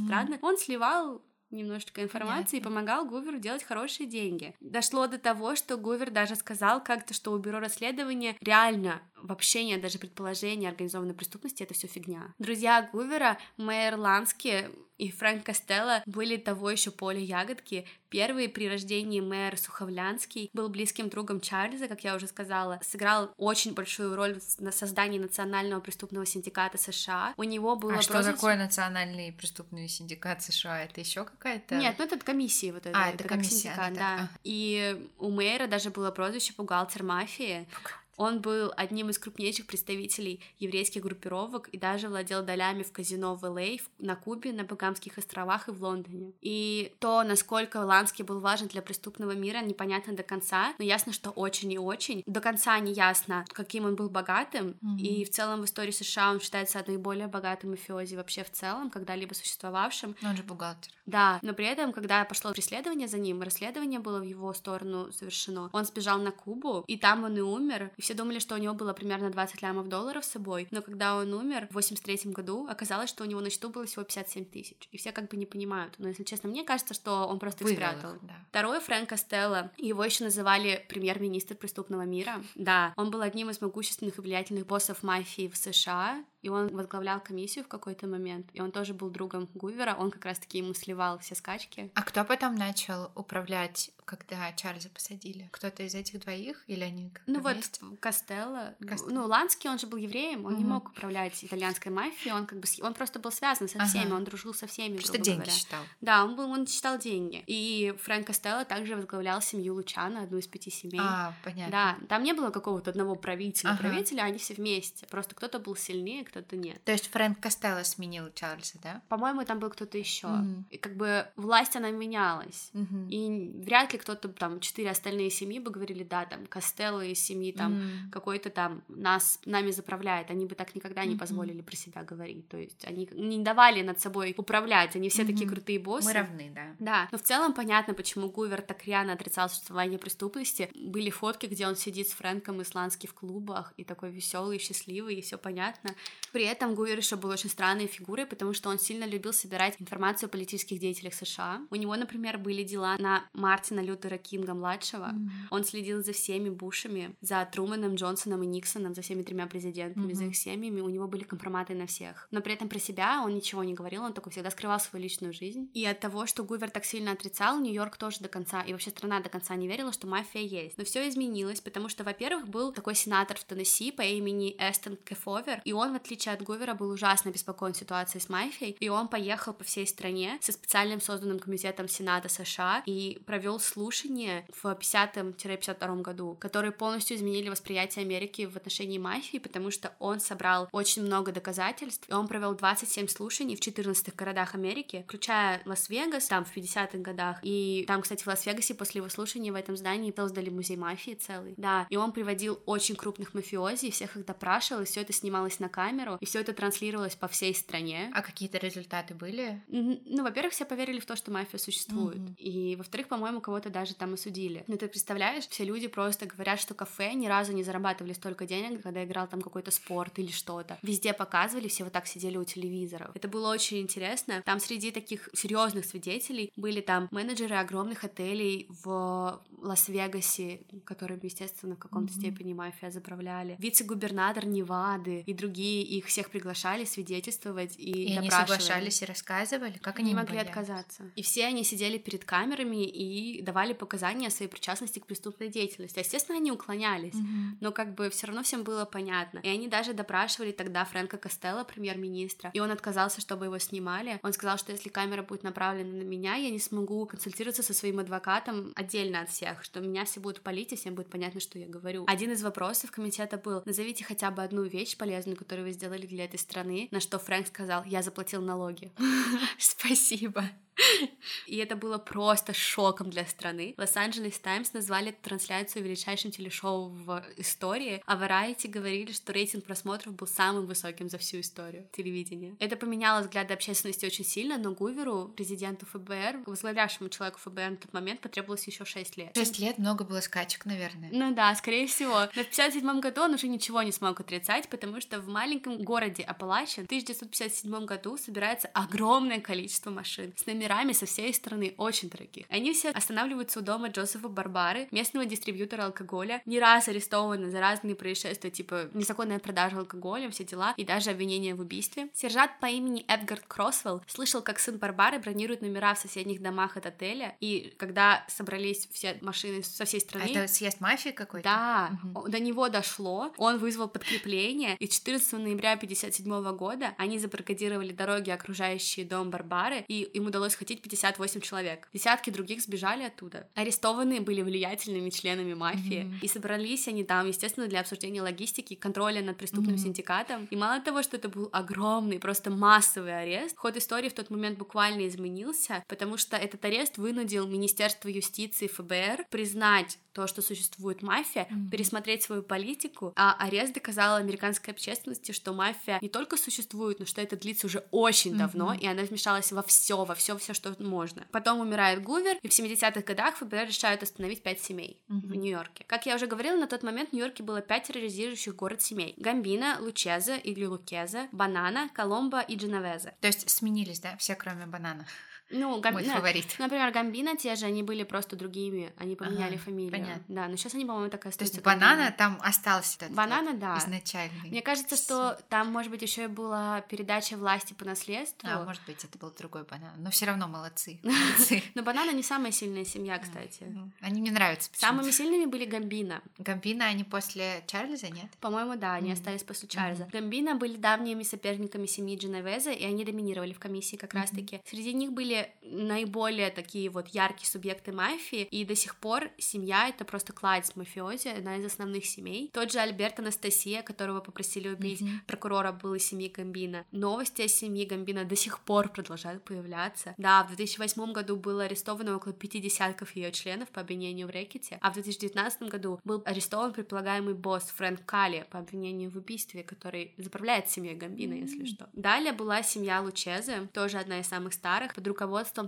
[SPEAKER 1] mm-hmm. странно, он сливал немножечко информации Понятно. и помогал Гуверу делать хорошие деньги. Дошло до того, что Гувер даже сказал как-то, что у бюро расследования реально вообще нет даже предположения организованной преступности, это все фигня. Друзья Гувера, Мэйр Лански и Фрэнк Костелло были того еще поля ягодки. Первый при рождении мэр Суховлянский был близким другом Чарльза, как я уже сказала, сыграл очень большую роль на создании национального преступного синдиката США. У него было
[SPEAKER 2] а что такое национальный преступный синдикат США? Это еще какая-то?
[SPEAKER 1] Нет, ну это комиссии вот это.
[SPEAKER 2] А, это, это комиссия.
[SPEAKER 1] Синдикат, да. А. И у Мейера даже было прозвище бухгалтер мафии. Он был одним из крупнейших представителей еврейских группировок и даже владел долями в казино в L.A., на Кубе, на Багамских островах и в Лондоне. И то, насколько Ланский был важен для преступного мира, непонятно до конца, но ясно, что очень и очень. До конца не ясно, каким он был богатым, mm-hmm. и в целом в истории США он считается одной более богатой мафиози вообще в целом, когда-либо существовавшим.
[SPEAKER 2] Но он же бухгалтер.
[SPEAKER 1] Да, но при этом, когда пошло преследование за ним, расследование было в его сторону совершено, он сбежал на Кубу, и там он и умер, и все думали, что у него было примерно 20 лямов долларов с собой, но когда он умер в 83 году, оказалось, что у него на счету было всего 57 тысяч. И все как бы не понимают. Но, если честно, мне кажется, что он просто их спрятал. Их, да. Второй Фрэнк Костелло, его еще называли премьер-министр преступного мира. Да, он был одним из могущественных и влиятельных боссов мафии в США, и он возглавлял комиссию в какой-то момент, и он тоже был другом Гувера, он как раз-таки ему сливал все скачки.
[SPEAKER 2] А кто потом начал управлять, когда Чарльза посадили? Кто-то из этих двоих или они
[SPEAKER 1] Ну вместе? вот Костелло, Костелло, ну Ланский, он же был евреем, он угу. не мог управлять итальянской мафией, он как бы, он просто был связан со всеми, ага. он дружил со всеми,
[SPEAKER 2] Просто деньги говоря. считал.
[SPEAKER 1] Да, он был, он считал деньги. И Фрэнк Костелло также возглавлял семью Лучана, одну из пяти семей.
[SPEAKER 2] А, понятно.
[SPEAKER 1] Да, там не было какого-то одного правителя, ага. правителя, они все вместе, просто кто-то был сильнее, кто что-то нет.
[SPEAKER 2] То есть Фрэнк Костелло сменил Чарльза, да?
[SPEAKER 1] По-моему, там был кто-то еще.
[SPEAKER 2] Мгм.
[SPEAKER 1] И как бы власть, она менялась.
[SPEAKER 2] Мгм.
[SPEAKER 1] И вряд ли кто-то там, четыре остальные семьи бы говорили, да, там, Костелло из семьи, там,
[SPEAKER 2] М.
[SPEAKER 1] какой-то там нас, нами заправляет, они бы так никогда не
[SPEAKER 2] Мгм.
[SPEAKER 1] позволили про себя говорить, то есть они не давали над собой управлять, они все такие
[SPEAKER 2] Мгм.
[SPEAKER 1] крутые боссы.
[SPEAKER 2] Мы равны, да.
[SPEAKER 1] Да, но в целом понятно, почему Гувер так рьяно отрицал существование преступности. Были фотки, где он сидит с Фрэнком и с Лански в клубах и такой веселый, счастливый, и все понятно. При этом Гувер еще был очень странной фигурой, потому что он сильно любил собирать информацию о политических деятелях США. У него, например, были дела на Мартина Лютера Кинга младшего.
[SPEAKER 2] Мгм.
[SPEAKER 1] Он следил за всеми Бушами, за Труманом, Джонсоном и Никсоном, за всеми тремя президентами, за
[SPEAKER 2] Мгм.
[SPEAKER 1] их семьями. У него были компроматы на всех. Но при этом про себя он ничего не говорил, он такой всегда скрывал свою личную жизнь. И от того, что Гувер так сильно отрицал, Нью-Йорк тоже до конца, и вообще страна до конца не верила, что мафия есть. Но все изменилось, потому что, во-первых, был такой сенатор в Теннесси по имени Эстес Кефовер, и он, в отличие от Гувера, был ужасно обеспокоен ситуацией с мафией, и он поехал по всей стране со специальным созданным комитетом Сената США и провел слушание в 50-52 году, которые полностью изменили восприятие Америки в отношении мафии, потому что он собрал очень много доказательств, и он провел 27 слушаний в 14 городах Америки, включая Лас-Вегас, там в 50-х годах, и там, кстати, в Лас-Вегасе после его слушания в этом здании создали музей мафии целый, да, и он приводил очень крупных мафиози, всех их допрашивал, и все это снималось на камеру, и все это транслировалось по всей стране.
[SPEAKER 2] А какие-то результаты были?
[SPEAKER 1] Ну, во-первых, все поверили в то, что мафия существует.
[SPEAKER 2] Мгм.
[SPEAKER 1] И, во-вторых, по-моему, кого-то даже там осудили. Ну, ты представляешь, все люди просто говорят, что кафе ни разу не зарабатывали столько денег, когда играл там какой-то спорт или что-то. Везде показывали, все вот так сидели у телевизоров. Это было очень интересно. Там среди таких серьезных свидетелей были там менеджеры огромных отелей в Лас-Вегасе, которым, естественно, в каком-то
[SPEAKER 2] Мгм.
[SPEAKER 1] степени мафия заправляли. Вице-губернатор Невады и другие их всех приглашали свидетельствовать и,
[SPEAKER 2] И они
[SPEAKER 1] допрашивали.
[SPEAKER 2] соглашались и рассказывали? Как
[SPEAKER 1] Они
[SPEAKER 2] они
[SPEAKER 1] не могли
[SPEAKER 2] боялись?
[SPEAKER 1] отказаться. И все они сидели перед камерами и давали показания о своей причастности к преступной деятельности. Естественно, они уклонялись.
[SPEAKER 2] Мгм.
[SPEAKER 1] Но как бы все равно всем было понятно. И они даже допрашивали тогда Фрэнка Костелло, премьер-министра, и он отказался, чтобы его снимали. Он сказал, что если камера будет направлена на меня, я не смогу консультироваться со своим адвокатом отдельно от всех, что меня все будут палить, и всем будет понятно, что я говорю. Один из вопросов комитета был, назовите хотя бы одну вещь полезную, которую вы сделали для этой страны, на что Фрэнк сказал, я заплатил налоги.
[SPEAKER 2] Спасибо.
[SPEAKER 1] И это было просто шоком для страны. Лос-Анджелес Таймс назвали эту трансляцию величайшим телешоу в истории, а Variety говорили, что рейтинг просмотров был самым высоким за всю историю телевидения. Это поменяло взгляды общественности очень сильно, но Гуверу, президенту ФБР, возглавлявшему человеку ФБР на тот момент, потребовалось еще 6 лет.
[SPEAKER 2] Шесть лет много было скачек, наверное.
[SPEAKER 1] Ну да, скорее всего. Но в 57 году он уже ничего не смог отрицать, потому что в маленьком городе Апалачен в 1957 году собирается огромное количество машин с номерами со всей страны, очень дорогих. Они все останавливаются у дома Джозефа Барбары, местного дистрибьютора алкоголя, не раз арестованы за разные происшествия, типа незаконная продажа алкоголя, все дела, и даже обвинения в убийстве. Сержант по имени Эдгард Кросвелл слышал, как сын Барбары бронирует номера в соседних домах от отеля, и когда собрались все машины со всей страны...
[SPEAKER 2] это съезд мафии какой-то?
[SPEAKER 1] Да, о- до него дошло, он вызвал подкрепление, и 14 ноября 1957 года они забаррикадировали дороги, окружающие дом Барбары, и им удалось схватить 58 человек. Десятки других сбежали оттуда. Арестованные были влиятельными членами мафии,
[SPEAKER 2] Мгм.
[SPEAKER 1] и собрались они там, естественно, для обсуждения логистики, контроля над преступным
[SPEAKER 2] Мгм.
[SPEAKER 1] синдикатом. И мало того, что это был огромный, просто массовый арест, ход истории в тот момент буквально изменился, потому что этот арест вынудил Министерство юстиции ФБР признать то, что существует мафия,
[SPEAKER 2] Мгм.
[SPEAKER 1] пересмотреть свою политику, а арест доказал американской общественности, что мафия не только существует, но что это длится уже очень
[SPEAKER 2] Мгм.
[SPEAKER 1] давно, и она вмешалась во все, во все, все, что можно. Потом умирает Гувер, и в 70-х годах ФБР решают остановить пять семей в
[SPEAKER 2] Мгм.
[SPEAKER 1] Нью-Йорке. Как я уже говорила, на тот момент в Нью-Йорке было пять терроризирующих город семей. Гамбина, Лучеза или Лукеза, Банана, Коломбо и Дженовеза.
[SPEAKER 2] То есть сменились, да, все кроме банана.
[SPEAKER 1] Ну,
[SPEAKER 2] Мой
[SPEAKER 1] Гамбина...
[SPEAKER 2] фаворит.
[SPEAKER 1] Например, Гамбина те же, они были просто другими, они поменяли
[SPEAKER 2] Ага,
[SPEAKER 1] фамилию.
[SPEAKER 2] понятно.
[SPEAKER 1] Да, но сейчас они, по-моему, так и
[SPEAKER 2] То есть банана
[SPEAKER 1] Гамбина.
[SPEAKER 2] там остался этот
[SPEAKER 1] Банана,
[SPEAKER 2] вот
[SPEAKER 1] да.
[SPEAKER 2] изначальный.
[SPEAKER 1] Мне кажется, что там, может быть, еще и была передача власти по наследству.
[SPEAKER 2] А, может быть, это был другой банан. Но все равно молодцы. молодцы.
[SPEAKER 1] Но банана не самая сильная семья, кстати.
[SPEAKER 2] Ну, Они мне нравятся.
[SPEAKER 1] Самыми сильными были Гамбина.
[SPEAKER 2] Гамбина, они после Чарльза, нет?
[SPEAKER 1] По-моему, да, они остались после Чарльза. Гамбина были давними соперниками семьи Дженовеза, и они доминировали в комиссии как раз-таки. Среди них были были наиболее такие вот яркие субъекты мафии, и до сих пор семья — это просто кладезь мафиози, одна из основных семей. Тот же Альберт Анастасия, которого попросили убить, mm-hmm. прокурора был из семьи Гамбина. Новости о семье Гамбина до сих пор продолжают появляться. Да, в 2008 году было арестовано около пяти десятков ее членов по обвинению в рэкете, а в 2019 году был арестован предполагаемый босс Фрэнк Калли по обвинению в убийстве, который заправляет семьей Гамбина, mm-hmm. если что. Далее была семья Лучезе, тоже одна из самых старых, под руководством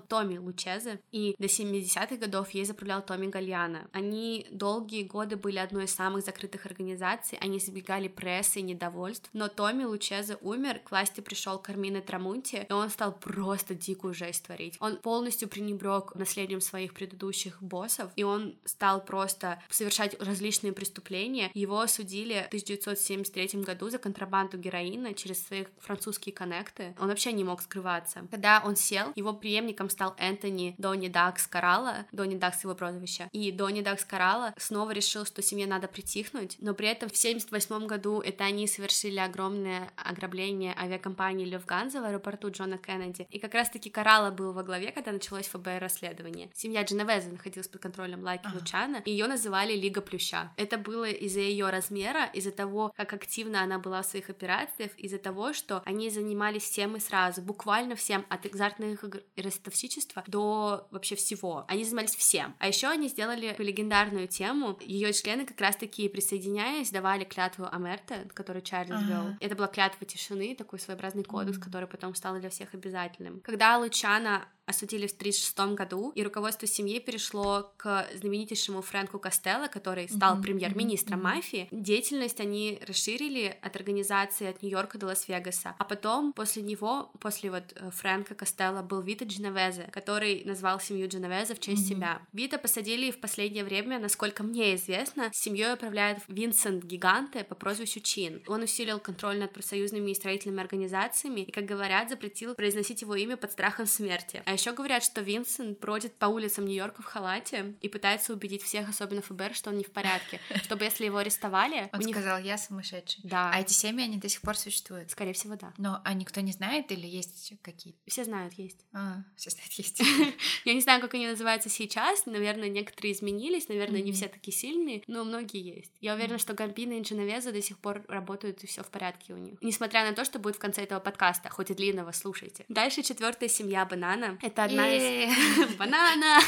[SPEAKER 1] Томми Лучезе, и до 70-х годов ей заправлял Томми Гальяна. Они долгие годы были одной из самых закрытых организаций, они избегали прессы и недовольств, но Томми Лучезе умер, к власти пришел Кармина Трамунти, и он стал просто дикую жесть творить. Он полностью пренебрег наследием своих предыдущих боссов, и он стал просто совершать различные преступления. Его осудили в 1973 году за контрабанду героина через свои французские коннекты. Он вообще не мог скрываться. Когда он сел, его преемником стал Энтони Донни Дакс Карала, Донни Дакс его прозвище, и Донни Дакс Карала снова решил, что семье надо притихнуть, но при этом в 1978 году это они совершили огромное ограбление авиакомпании Люфганза в аэропорту Джона Кеннеди, и как раз-таки Карала был во главе, когда началось ФБР расследование. Семья Дженовеза находилась под контролем Лайки ага. Лучана, и ее называли Лига Плюща. Это было из-за ее размера, из-за того, как активно она была в своих операциях, из-за того, что они занимались всем и сразу, буквально всем, от экзартных игр и ростовщичества до вообще всего. Они занимались всем. А еще они сделали легендарную тему. Ее члены как раз-таки присоединяясь, давали клятву Амерте, которую Чарльз ага. вел. Это была клятва тишины, такой своеобразный кодекс, mm. который потом стал для всех обязательным. Когда Лучана осудили в 1936 году, и руководство семьи перешло к знаменитейшему Фрэнку Костелло, который стал mm-hmm. премьер-министром mm-hmm. мафии. Деятельность они расширили от организации от Нью-Йорка до Лас-Вегаса. А потом, после него, после вот э, Фрэнка Костелло, был Вита Дженовезе, который назвал семью Дженовезе в честь mm-hmm. себя. Вита посадили в последнее время, насколько мне известно, семьей управляет Винсент Гиганте по прозвищу Чин. Он усилил контроль над профсоюзными и строительными организациями и, как говорят, запретил произносить его имя под страхом смерти. А еще говорят, что Винсент бродит по улицам Нью-Йорка в халате и пытается убедить всех, особенно ФБР, что он не в порядке, чтобы если его арестовали...
[SPEAKER 2] Он них... сказал, я сумасшедший.
[SPEAKER 1] Да.
[SPEAKER 2] А эти семьи, они до сих пор существуют?
[SPEAKER 1] Скорее всего, да.
[SPEAKER 2] Но а никто не знает или есть какие-то?
[SPEAKER 1] Все знают, есть.
[SPEAKER 2] А, все знают, есть.
[SPEAKER 1] Я не знаю, как они называются сейчас, наверное, некоторые изменились, наверное, не все такие сильные, но многие есть. Я уверена, что Гамбина и Дженовеза до сих пор работают, и все в порядке у них. Несмотря на то, что будет в конце этого подкаста, хоть и длинного, слушайте. Дальше четвертая семья Банана. Это одна из... Банана!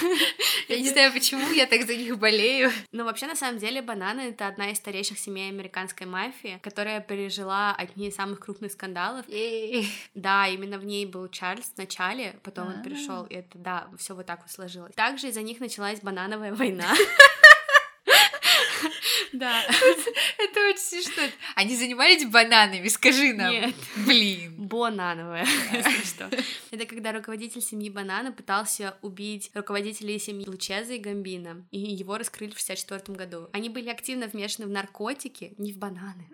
[SPEAKER 2] Я не знаю, почему я так за них болею.
[SPEAKER 1] Но вообще, на самом деле, Банана — это одна из старейших семей американской мафии, которая пережила одни из самых крупных скандалов. Да, именно в ней был Чарльз в начале, потом он перешел, и это, да, все вот так вот сложилось. Также из-за них началась банановая война.
[SPEAKER 2] Да. Это очень смешно. Они занимались бананами, скажи нам.
[SPEAKER 1] Нет.
[SPEAKER 2] Блин.
[SPEAKER 1] Банановая, что. Это когда руководитель семьи Банана пытался убить руководителей семьи Лучеза и Гамбина, и его раскрыли в 64 году. Они были активно вмешаны в наркотики, не в бананы.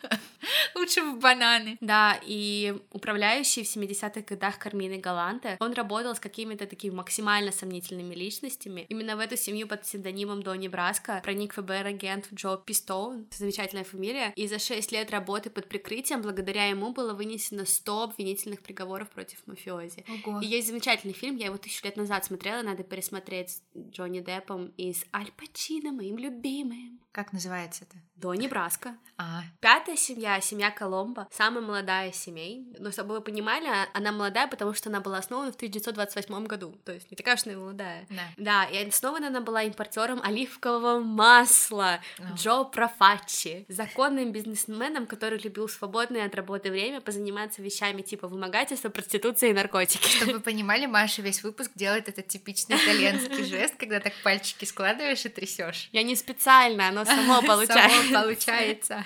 [SPEAKER 2] Лучше в бананы.
[SPEAKER 1] Да, и управляющий в 70-х годах Кармины Галанте, он работал с какими-то такими максимально сомнительными личностями. Именно в эту семью под псевдонимом Донни Браско проник ФБР-агент Джо Пистоун, замечательная фамилия, и за 6 лет работы под прикрытием благодаря ему было вынесено 100 обвинительных приговоров против мафиози.
[SPEAKER 2] Ого.
[SPEAKER 1] И есть замечательный фильм, я его тысячу лет назад смотрела, надо пересмотреть с Джонни Деппом и с Аль Пачино, моим любимым.
[SPEAKER 2] Как называется это?
[SPEAKER 1] Донни Браско.
[SPEAKER 2] А.
[SPEAKER 1] Пятая семья, семья Коломбо, самая молодая семей. Но чтобы вы понимали, а, она молодая, потому что она была основана в 1928 году. То есть не такая уж и молодая.
[SPEAKER 2] Да.
[SPEAKER 1] Да, и основана она была импортером оливкового масла
[SPEAKER 2] О.
[SPEAKER 1] Джо Профаччи, законным бизнесменом, который любил свободное от работы время позаниматься вещами типа вымогательства, проституции и наркотики.
[SPEAKER 2] Чтобы вы понимали, Маша весь выпуск делает этот типичный итальянский жест, когда так пальчики складываешь и трясешь.
[SPEAKER 1] Я не специально, оно само получается.
[SPEAKER 2] Само получается.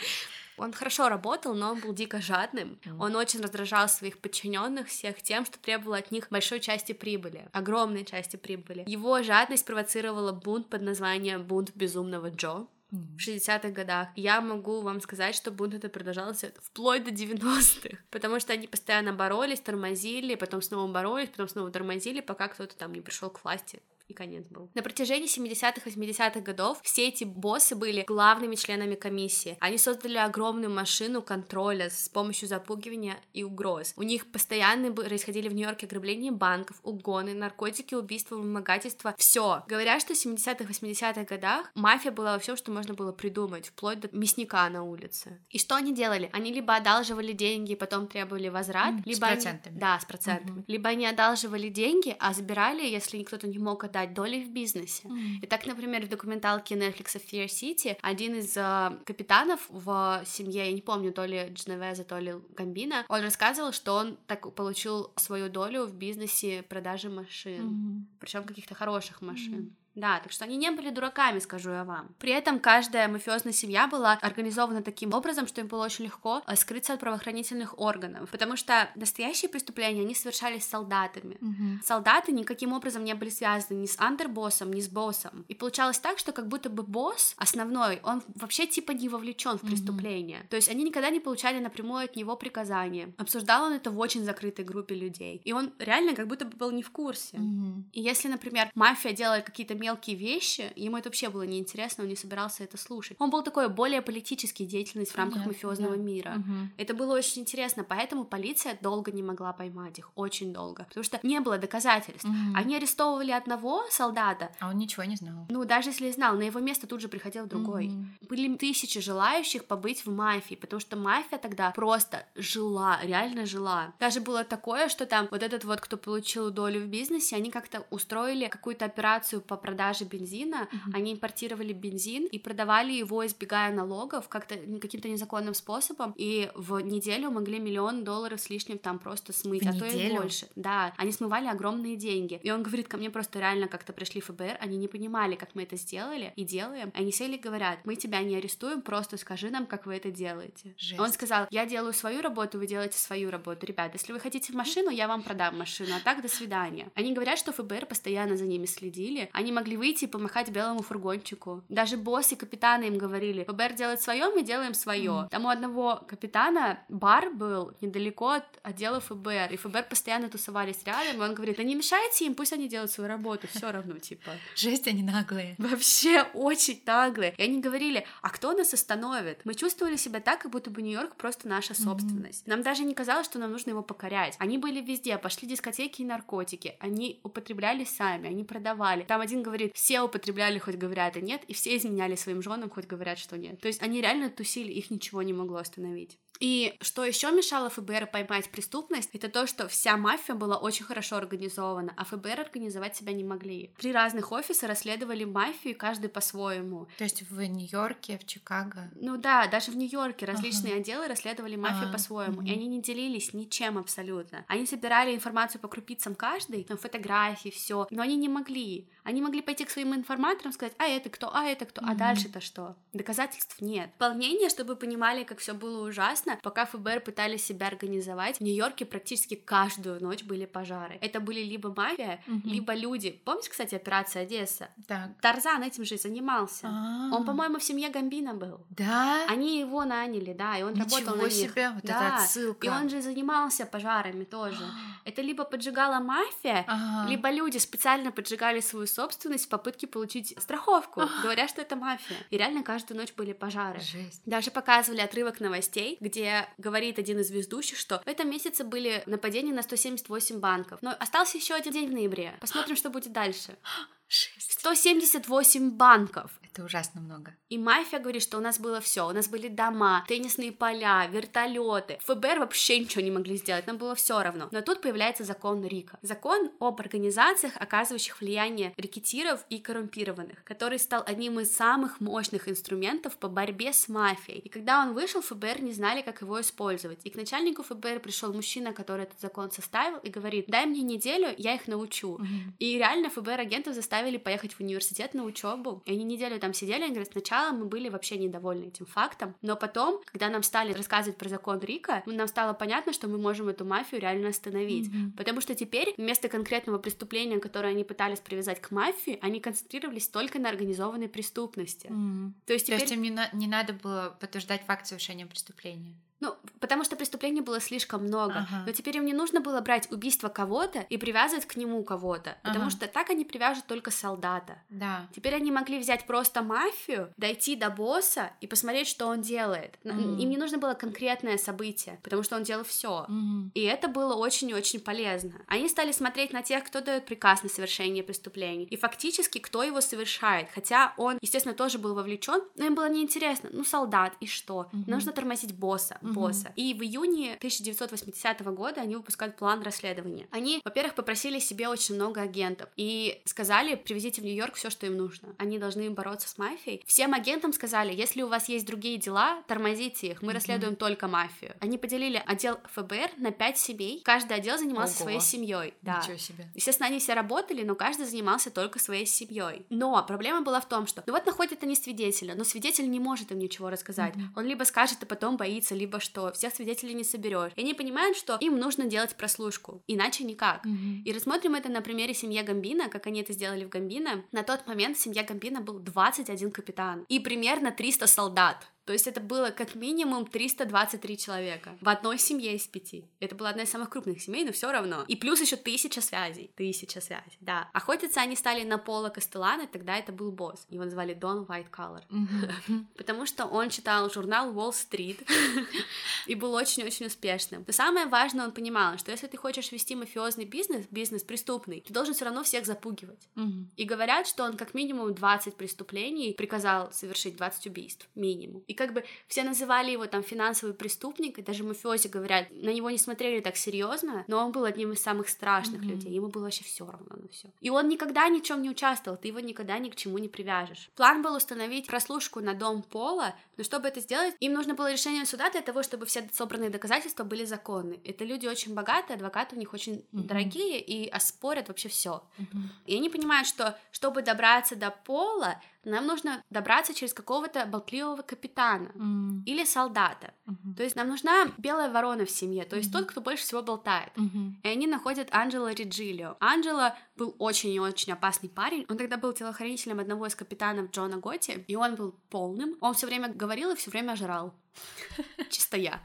[SPEAKER 1] Он хорошо работал, но он был дико жадным. Он очень раздражал своих подчиненных всех тем, что требовал от них большой части прибыли, огромной части прибыли. Его жадность провоцировала бунт под названием «Бунт безумного Джо», в 60-х годах. Я могу вам сказать, что бунт это продолжался вплоть до 90-х, потому что они постоянно боролись, тормозили, потом снова боролись, потом снова тормозили, пока кто-то там не пришел к власти и конец был. На протяжении 70-х, 80-х годов все эти боссы были главными членами комиссии. Они создали огромную машину контроля с помощью запугивания и угроз. У них постоянно происходили в Нью-Йорке ограбления банков, угоны, наркотики, убийства, вымогательства. Все. Говорят, что в 70-х, 80-х годах мафия была во всем, что можно было придумать, вплоть до мясника на улице. И что они делали? Они либо одалживали деньги и потом требовали возврат,
[SPEAKER 2] Mm, с
[SPEAKER 1] либо они-
[SPEAKER 2] процентами.
[SPEAKER 1] Да, с процентами. Либо они одалживали деньги, а забирали, если кто-то не мог отдать доли в бизнесе. И так, например, в документалке Netflix Fear City один из э, капитанов в семье, я не помню, то ли Дженовеза, то ли Гамбина, он рассказывал, что он так получил свою долю в бизнесе продажи машин,
[SPEAKER 2] Мгм.
[SPEAKER 1] причем каких-то хороших машин. Да, так что они не были дураками, скажу я вам. При этом каждая мафиозная семья была организована таким образом, что им было очень легко э, скрыться от правоохранительных органов, потому что настоящие преступления, они совершались солдатами.
[SPEAKER 2] Мгм.
[SPEAKER 1] Солдаты никаким образом не были связаны ни с андербоссом, ни с боссом. И получалось так, что как будто бы босс основной, он вообще типа не вовлечен в преступление. То есть они никогда не получали напрямую от него приказания. Обсуждал он это в очень закрытой группе людей. И он реально как будто бы был не в курсе.
[SPEAKER 2] Мгм.
[SPEAKER 1] И если, например, мафия делала какие-то мелкие вещи, ему это вообще было неинтересно, он не собирался это слушать. Он был такой более политический деятельность в рамках
[SPEAKER 2] Понятно,
[SPEAKER 1] мафиозного
[SPEAKER 2] да.
[SPEAKER 1] мира.
[SPEAKER 2] Мгм.
[SPEAKER 1] Это было очень интересно, поэтому полиция долго не могла поймать их, очень долго, потому что не было доказательств.
[SPEAKER 2] Мгм.
[SPEAKER 1] Они арестовывали одного солдата,
[SPEAKER 2] А он ничего не знал.
[SPEAKER 1] ну, даже если знал, на его место тут же приходил другой.
[SPEAKER 2] Мгм.
[SPEAKER 1] Были тысячи желающих побыть в мафии, потому что мафия тогда просто жила, реально жила. Даже было такое, что там вот этот вот, кто получил долю в бизнесе, они как-то устроили какую-то операцию по продаже бензина,
[SPEAKER 2] Мгм.
[SPEAKER 1] они импортировали бензин и продавали его, избегая налогов, как-то каким-то незаконным способом, и в неделю могли миллион долларов с лишним там просто смыть,
[SPEAKER 2] В
[SPEAKER 1] а то и
[SPEAKER 2] неделю?
[SPEAKER 1] больше. Да, они смывали огромные деньги. И он говорит, ко мне просто реально как-то пришли ФБР, они не понимали, как мы это сделали и делаем. Они сели и говорят, мы тебя не арестуем, просто скажи нам, как вы это делаете.
[SPEAKER 2] Жесть.
[SPEAKER 1] Он сказал, я делаю свою работу, вы делаете свою работу. Ребят, если вы хотите машину, я вам продам машину, а так до свидания. Они говорят, что ФБР постоянно за ними следили. Они могли выйти и помахать белому фургончику. Даже босс и капитаны им говорили, ФБР делает свое, мы делаем свое. Там у одного капитана бар был недалеко от отдела ФБР, и ФБР постоянно тусовались рядом, и он говорит, да не мешайте им, пусть они делают свою работу, все равно, типа.
[SPEAKER 2] Жесть, они наглые.
[SPEAKER 1] Вообще очень наглые. И они говорили, а кто нас остановит? Мы чувствовали себя так, как будто бы Нью-Йорк просто наша собственность. Нам даже не казалось, что нам нужно его покорять. Они были везде, пошли дискотеки и наркотики. Они употребляли сами, они продавали. Там один говорит, все употребляли, хоть говорят и нет, и все изменяли своим женам, хоть говорят, что нет. То есть они реально тусили, их ничего не могло остановить. И что еще мешало ФБР поймать преступность, это то, что вся мафия была очень хорошо организована, а ФБР организовать себя не могли. Три разных офиса расследовали мафию, каждый по-своему.
[SPEAKER 2] То есть в Нью-Йорке, в Чикаго.
[SPEAKER 1] Ну да, даже в Нью-Йорке различные отделы расследовали мафию
[SPEAKER 2] Ага,
[SPEAKER 1] по-своему, и
[SPEAKER 2] мгм.
[SPEAKER 1] они не делились ничем абсолютно. Они собирали информацию по крупицам каждый, там фотографии, все, но они не могли. Они могли пойти к своим информаторам, сказать, а это кто, а это кто, а
[SPEAKER 2] Мгм.
[SPEAKER 1] дальше-то что? Доказательств нет. Волнение, чтобы понимали, как все было ужасно, пока ФБР пытались себя организовать, в Нью-Йорке практически каждую ночь были пожары. Это были либо мафия,
[SPEAKER 2] Мгм.
[SPEAKER 1] либо люди. Помните, кстати, операция Одесса?
[SPEAKER 2] Так.
[SPEAKER 1] Тарзан этим же и занимался.
[SPEAKER 2] А.
[SPEAKER 1] Он, по-моему, в семье Гамбина был.
[SPEAKER 2] Да?
[SPEAKER 1] Они его наняли, да, и он работал
[SPEAKER 2] Ничего
[SPEAKER 1] на них.
[SPEAKER 2] себе, вот
[SPEAKER 1] да.
[SPEAKER 2] это отсылка.
[SPEAKER 1] И он же занимался пожарами тоже. Это либо поджигала мафия,
[SPEAKER 2] Ага.
[SPEAKER 1] либо люди специально поджигали свою собственность в попытке получить страховку,
[SPEAKER 2] Ах.
[SPEAKER 1] говоря, что это мафия. И реально каждую ночь были пожары.
[SPEAKER 2] Жесть.
[SPEAKER 1] Даже показывали отрывок новостей, где говорит один из ведущих, что в этом месяце были нападения на 178 банков. Но остался еще один день в ноябре. Посмотрим, что будет дальше.
[SPEAKER 2] Жесть.
[SPEAKER 1] 178 банков.
[SPEAKER 2] Это ужасно много.
[SPEAKER 1] И мафия говорит, что у нас было все. У нас были дома, теннисные поля, вертолеты. ФБР вообще ничего не могли сделать, нам было все равно. Но тут появляется закон Рика. Закон об организациях, оказывающих влияние рекетиров и коррумпированных, который стал одним из самых мощных инструментов по борьбе с мафией. И когда он вышел, ФБР не знали, как его использовать. И к начальнику ФБР пришел мужчина, который этот закон составил, и говорит, дай мне неделю, я их научу. И реально ФБР агентов заставили поехать в университет на учебу. И они неделю там сидели, они говорят, сначала мы были вообще недовольны этим фактом, но потом, когда нам стали рассказывать про закон Рика, нам стало понятно, что мы можем эту мафию реально остановить.
[SPEAKER 2] Мгм.
[SPEAKER 1] Потому что теперь вместо конкретного преступления, которое они пытались привязать к мафии, они концентрировались только на организованной преступности.
[SPEAKER 2] Мгм.
[SPEAKER 1] То есть
[SPEAKER 2] То
[SPEAKER 1] теперь...
[SPEAKER 2] есть им не, на- не надо было подтверждать факт совершения преступления.
[SPEAKER 1] Ну, потому что преступлений было слишком много.
[SPEAKER 2] Ага.
[SPEAKER 1] Но теперь им не нужно было брать убийство кого-то и привязывать к нему кого-то. Потому
[SPEAKER 2] Ага.
[SPEAKER 1] что так они привяжут только солдата.
[SPEAKER 2] Да.
[SPEAKER 1] Теперь они могли взять просто мафию, дойти до босса и посмотреть, что он делает.
[SPEAKER 2] Мгм.
[SPEAKER 1] Им не нужно было конкретное событие, потому что он делал все.
[SPEAKER 2] Мгм.
[SPEAKER 1] И это было очень и очень полезно. Они стали смотреть на тех, кто дает приказ на совершение преступлений, и фактически кто его совершает. Хотя он, естественно, тоже был вовлечен, но им было неинтересно. Ну, солдат, и что?
[SPEAKER 2] Мгм.
[SPEAKER 1] Нужно тормозить босса,
[SPEAKER 2] Мгм.
[SPEAKER 1] босса. И в июне 1980 года они выпускают план расследования. Они, во-первых, попросили себе очень много агентов и сказали, привезите в Нью-Йорк все, что им нужно. Они должны бороться с мафией. Всем агентам сказали, если у вас есть другие дела, тормозите их, мы
[SPEAKER 2] Мгм.
[SPEAKER 1] расследуем только мафию. Они поделили отдел ФБР на пять семей. Каждый отдел занимался
[SPEAKER 2] Ого.
[SPEAKER 1] своей семьей. Да.
[SPEAKER 2] Ничего себе.
[SPEAKER 1] Естественно, они все работали, но каждый занимался только своей семьей. Но проблема была в том, что ну вот находят они свидетеля, но свидетель не может им ничего рассказать.
[SPEAKER 2] Мгм.
[SPEAKER 1] Он либо скажет, а потом боится, либо что. Всех свидетелей не соберешь. И они понимают, что им нужно делать прослушку, иначе никак.
[SPEAKER 2] Мгм.
[SPEAKER 1] И рассмотрим это на примере семьи Гамбина, как они это сделали в Гамбино. На тот момент в семье Гамбина был 21 капитан и примерно 300 солдат. То есть это было как минимум 323 человека в одной семье из пяти. Это была одна из самых крупных семей, но все равно. И плюс еще тысяча связей. Тысяча связей, да. Охотиться они стали на Пола Кастелана, тогда это был босс. Его звали Дон White Collar. Потому что он читал журнал Wall Street и был очень-очень успешным. Но самое важное, он понимал, что если ты хочешь вести мафиозный бизнес, бизнес преступный, ты должен все равно всех запугивать. И говорят, что он как минимум 20 преступлений приказал совершить 20 убийств, минимум. И как бы все называли его там финансовый преступник, и даже мафиози говорят, на него не смотрели так серьезно, но он был одним из самых страшных
[SPEAKER 2] Мгм.
[SPEAKER 1] людей, ему было вообще все равно на все. И он никогда ни в чем не участвовал, ты его никогда ни к чему не привяжешь. План был установить прослушку на дом Пола, но чтобы это сделать, им нужно было решение суда для того, чтобы все собранные доказательства были законны. Это люди очень богатые, адвокаты у них очень
[SPEAKER 2] Мгм.
[SPEAKER 1] дорогие и оспорят вообще все.
[SPEAKER 2] Мгм.
[SPEAKER 1] И они понимают, что чтобы добраться до пола, нам нужно добраться через какого-то болтливого капитана
[SPEAKER 2] М.
[SPEAKER 1] или солдата.
[SPEAKER 2] Мгм.
[SPEAKER 1] То есть нам нужна белая ворона в семье, то есть
[SPEAKER 2] Мгм.
[SPEAKER 1] тот, кто больше всего болтает.
[SPEAKER 2] Мгм.
[SPEAKER 1] И они находят Анджело Риджиллио. Анджело был очень и очень опасный парень. Он тогда был телохранителем одного из капитанов Джона Готти, и он был полным. Он все время говорил и все время жрал. Чисто я.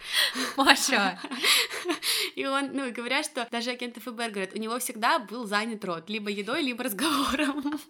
[SPEAKER 2] Маша.
[SPEAKER 1] И он, ну, говорят, что даже агенты ФБР говорят, у него всегда был занят рот, либо едой, либо разговором.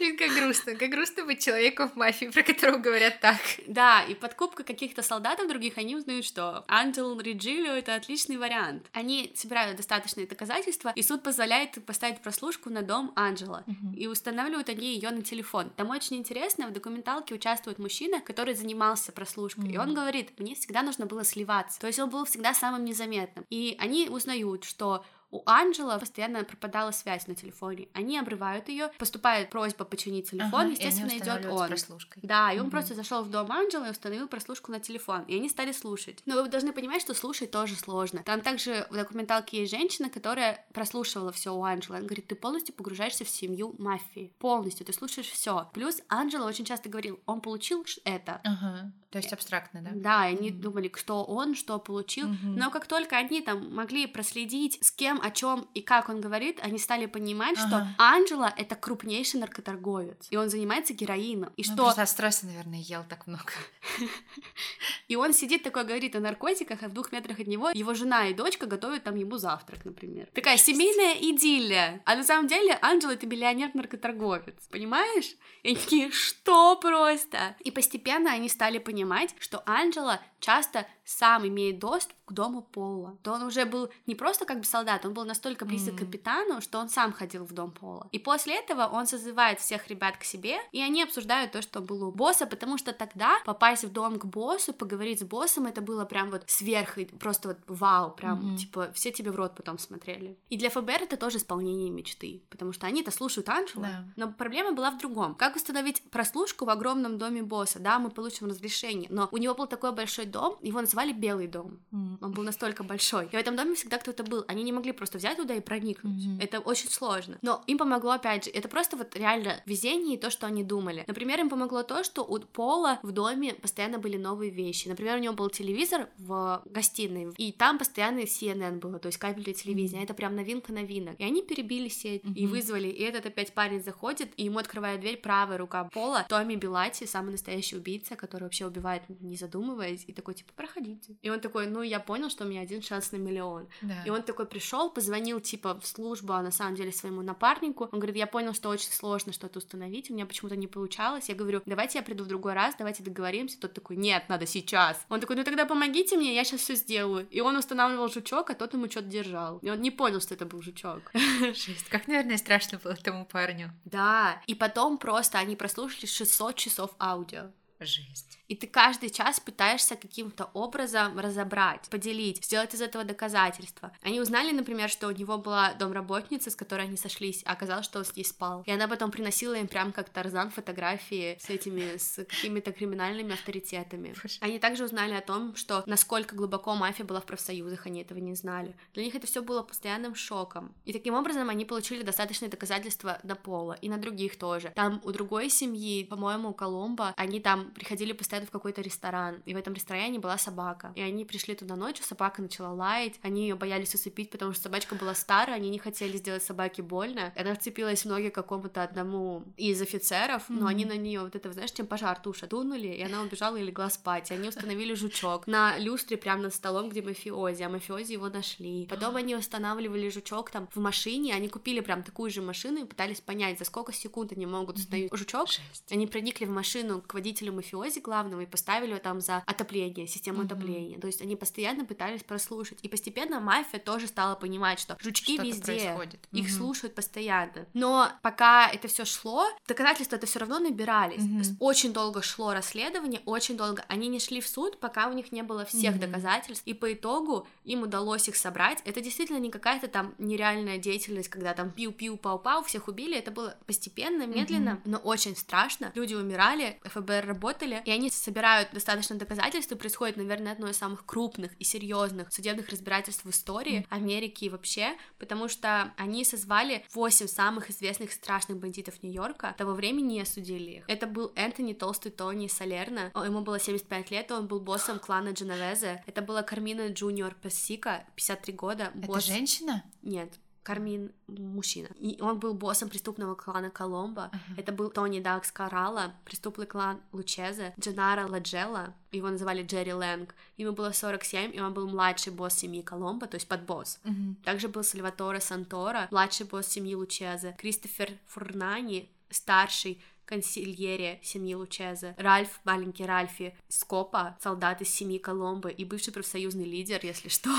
[SPEAKER 2] Блин, как грустно. Как грустно быть человеком в мафии, про которого говорят так.
[SPEAKER 1] Да, и подкупка каких-то солдатов других, они узнают, что Анджел Риджиллио — это отличный вариант. Они собирают достаточные доказательства, и суд позволяет поставить прослушку на дом Анджела.
[SPEAKER 2] Мгм.
[SPEAKER 1] И устанавливают они ее на телефон. Там очень интересно, в документалке участвует мужчина, который занимался прослушкой. И он говорит, мне всегда нужно было сливаться. То есть он был всегда самым незаметным. И они узнают, что у Анджела постоянно пропадала связь на телефоне. Они обрывают ее, поступает просьба починить телефон,
[SPEAKER 2] Ага,
[SPEAKER 1] естественно, идет он.
[SPEAKER 2] прослушкой.
[SPEAKER 1] Да, и он
[SPEAKER 2] Мгм.
[SPEAKER 1] просто зашел в дом Анджела и установил прослушку на телефон. И они стали слушать. Но вы должны понимать, что слушать тоже сложно. Там также в документалке есть женщина, которая прослушивала все у Анджела. Она говорит, ты полностью погружаешься в семью мафии. Полностью, ты слушаешь все. Плюс Анджела очень часто говорил, он получил это.
[SPEAKER 2] Ага. То есть абстрактно, да?
[SPEAKER 1] Да, и они
[SPEAKER 2] Мгм.
[SPEAKER 1] думали, кто он, что получил.
[SPEAKER 2] Мгм.
[SPEAKER 1] Но как только они там могли проследить, с кем, о чем и как он говорит, они стали понимать, что
[SPEAKER 2] Ага.
[SPEAKER 1] Анджела это крупнейший наркоторговец. И он занимается героином. И
[SPEAKER 2] Ну,
[SPEAKER 1] что
[SPEAKER 2] просто стресса, наверное, ел так много.
[SPEAKER 1] И он сидит такой, говорит о наркотиках, а в двух метрах от него его жена и дочка готовят там ему завтрак, например. Такая семейная идиллия. А на самом деле Анджела — это миллионер-наркоторговец, понимаешь? И они такие, что просто? И постепенно они стали понимать, что Анджела часто сам имеет доступ к дому Пола. То он уже был не просто как бы солдат, он был настолько близок к
[SPEAKER 2] Мгм.
[SPEAKER 1] капитану, что он сам ходил в дом Пола. И после этого он созывает всех ребят к себе, и они обсуждают то, что было у босса, потому что тогда попасть в дом к боссу, поговорить с боссом, это было прям вот сверх, просто вот вау, прям,
[SPEAKER 2] Мгм.
[SPEAKER 1] типа, все тебе в рот потом смотрели. И для ФБР это тоже исполнение мечты, потому что они-то слушают Анджела,
[SPEAKER 2] Да.
[SPEAKER 1] но проблема была в другом. Как установить прослушку в огромном доме босса? Да, мы получим разрешение, но у него был такой большой дом, его называли называли Белый дом. Mm. Он был настолько большой. И в этом доме всегда кто-то был. Они не могли просто взять туда и проникнуть. Mm-hmm. Это очень сложно. Но им помогло, опять же, это просто вот реально везение и то, что они думали. Например, им помогло то, что у Пола в доме постоянно были новые вещи. Например, у него был телевизор в гостиной, и там постоянно CNN было, то есть кабельное телевидение. Mm-hmm. Это прям новинка новинок. И они перебили сеть mm-hmm. и вызвали. И этот опять парень заходит, и ему открывает дверь правая рука Пола, Томми Билати, самый настоящий убийца, который вообще убивает, не задумываясь, и такой, типа, проходите. И он такой, ну, я понял, что у меня один шанс на миллион. Да. И он такой пришел, позвонил, типа, в службу, а на самом деле своему напарнику. Он говорит, я понял, что очень сложно что-то установить, у меня почему-то не получалось. Я говорю, давайте я приду в другой раз, давайте договоримся. Тот такой, нет, надо сейчас. Он такой, ну тогда помогите мне, я сейчас все сделаю. И он устанавливал жучок, а тот ему что-то держал. И он не понял, что это был жучок.
[SPEAKER 2] Жесть, как, наверное, страшно было тому парню.
[SPEAKER 1] Да, и потом просто они прослушали 600 часов аудио.
[SPEAKER 2] Жесть.
[SPEAKER 1] И ты каждый час пытаешься каким-то образом разобрать, поделить, сделать из этого доказательства. Они узнали, например, что у него была домработница, с которой они сошлись, а оказалось, что он с ней спал. И она потом приносила им прям как Тарзан фотографии с этими, с какими-то криминальными авторитетами. Они также узнали о том, что насколько глубоко мафия была в профсоюзах, они этого не знали. Для них это все было постоянным шоком. И таким образом они получили достаточные доказательства на Пола и на других тоже. Там у другой семьи, по-моему, у Коломбо, они там приходили постоянно в какой-то ресторан, и в этом ресторане была собака. И они пришли туда ночью, собака начала лаять, они ее боялись усыпить, потому что собачка была старая, они не хотели сделать собаке больно. Она вцепилась в ноги какому-то одному из офицеров, mm-hmm. но они на нее вот это, знаешь, чем пожар туша дунули, и она убежала и легла спать. И они установили жучок на люстре прямо над столом, где мафиози, а мафиози его нашли. Потом они устанавливали жучок там в машине, они купили прям такую же машину и пытались понять, за сколько секунд они могут установить mm-hmm. жучок. Жесть. Они проникли в машину к водителю мафиози главному, главного и поставили его там за отопление, систему mm-hmm. отопления. То есть они постоянно пытались прослушать. И постепенно мафия тоже стала понимать, что жучки Что-то везде, происходит. их mm-hmm. слушают постоянно. Но пока это все шло, доказательства это все равно набирались. Mm-hmm. Очень долго шло расследование, очень долго. Они не шли в суд, пока у них не было всех mm-hmm. доказательств. И по итогу им удалось их собрать. Это действительно не какая-то там нереальная деятельность, когда там пиу-пиу, пау-пау, всех убили. Это было постепенно, медленно, mm-hmm. но очень страшно. Люди умирали, ФБР работали, и они собирают достаточно доказательств, и происходит, наверное, одно из самых крупных и серьезных судебных разбирательств в истории Америки и вообще, потому что они созвали 8 самых известных страшных бандитов Нью-Йорка, того времени и осудили их. Это был Энтони Толстый Тони Салерно, ему было 75 лет, он был боссом клана Дженовезе. Это была Кармина Джуниор Персика, 53 года.
[SPEAKER 2] Босс... Это женщина?
[SPEAKER 1] Нет, Кармин мужчина. И он был боссом преступного клана Коломбо. Uh-huh. Это был Тони Дакс Карала, преступный клан Лучезе, Дженаро Ладжела, его называли Джерри Лэнг. Ему было 47, и он был младший босс семьи Коломбо, то есть подбосс. Uh-huh. Также был Сальваторе Сантора, младший босс семьи Лучезе, Кристофер Фурнани, старший консильере семьи Лучезе, Ральф, маленький Ральфи, Скопа, солдат из семьи Коломбо и бывший профсоюзный лидер, если что,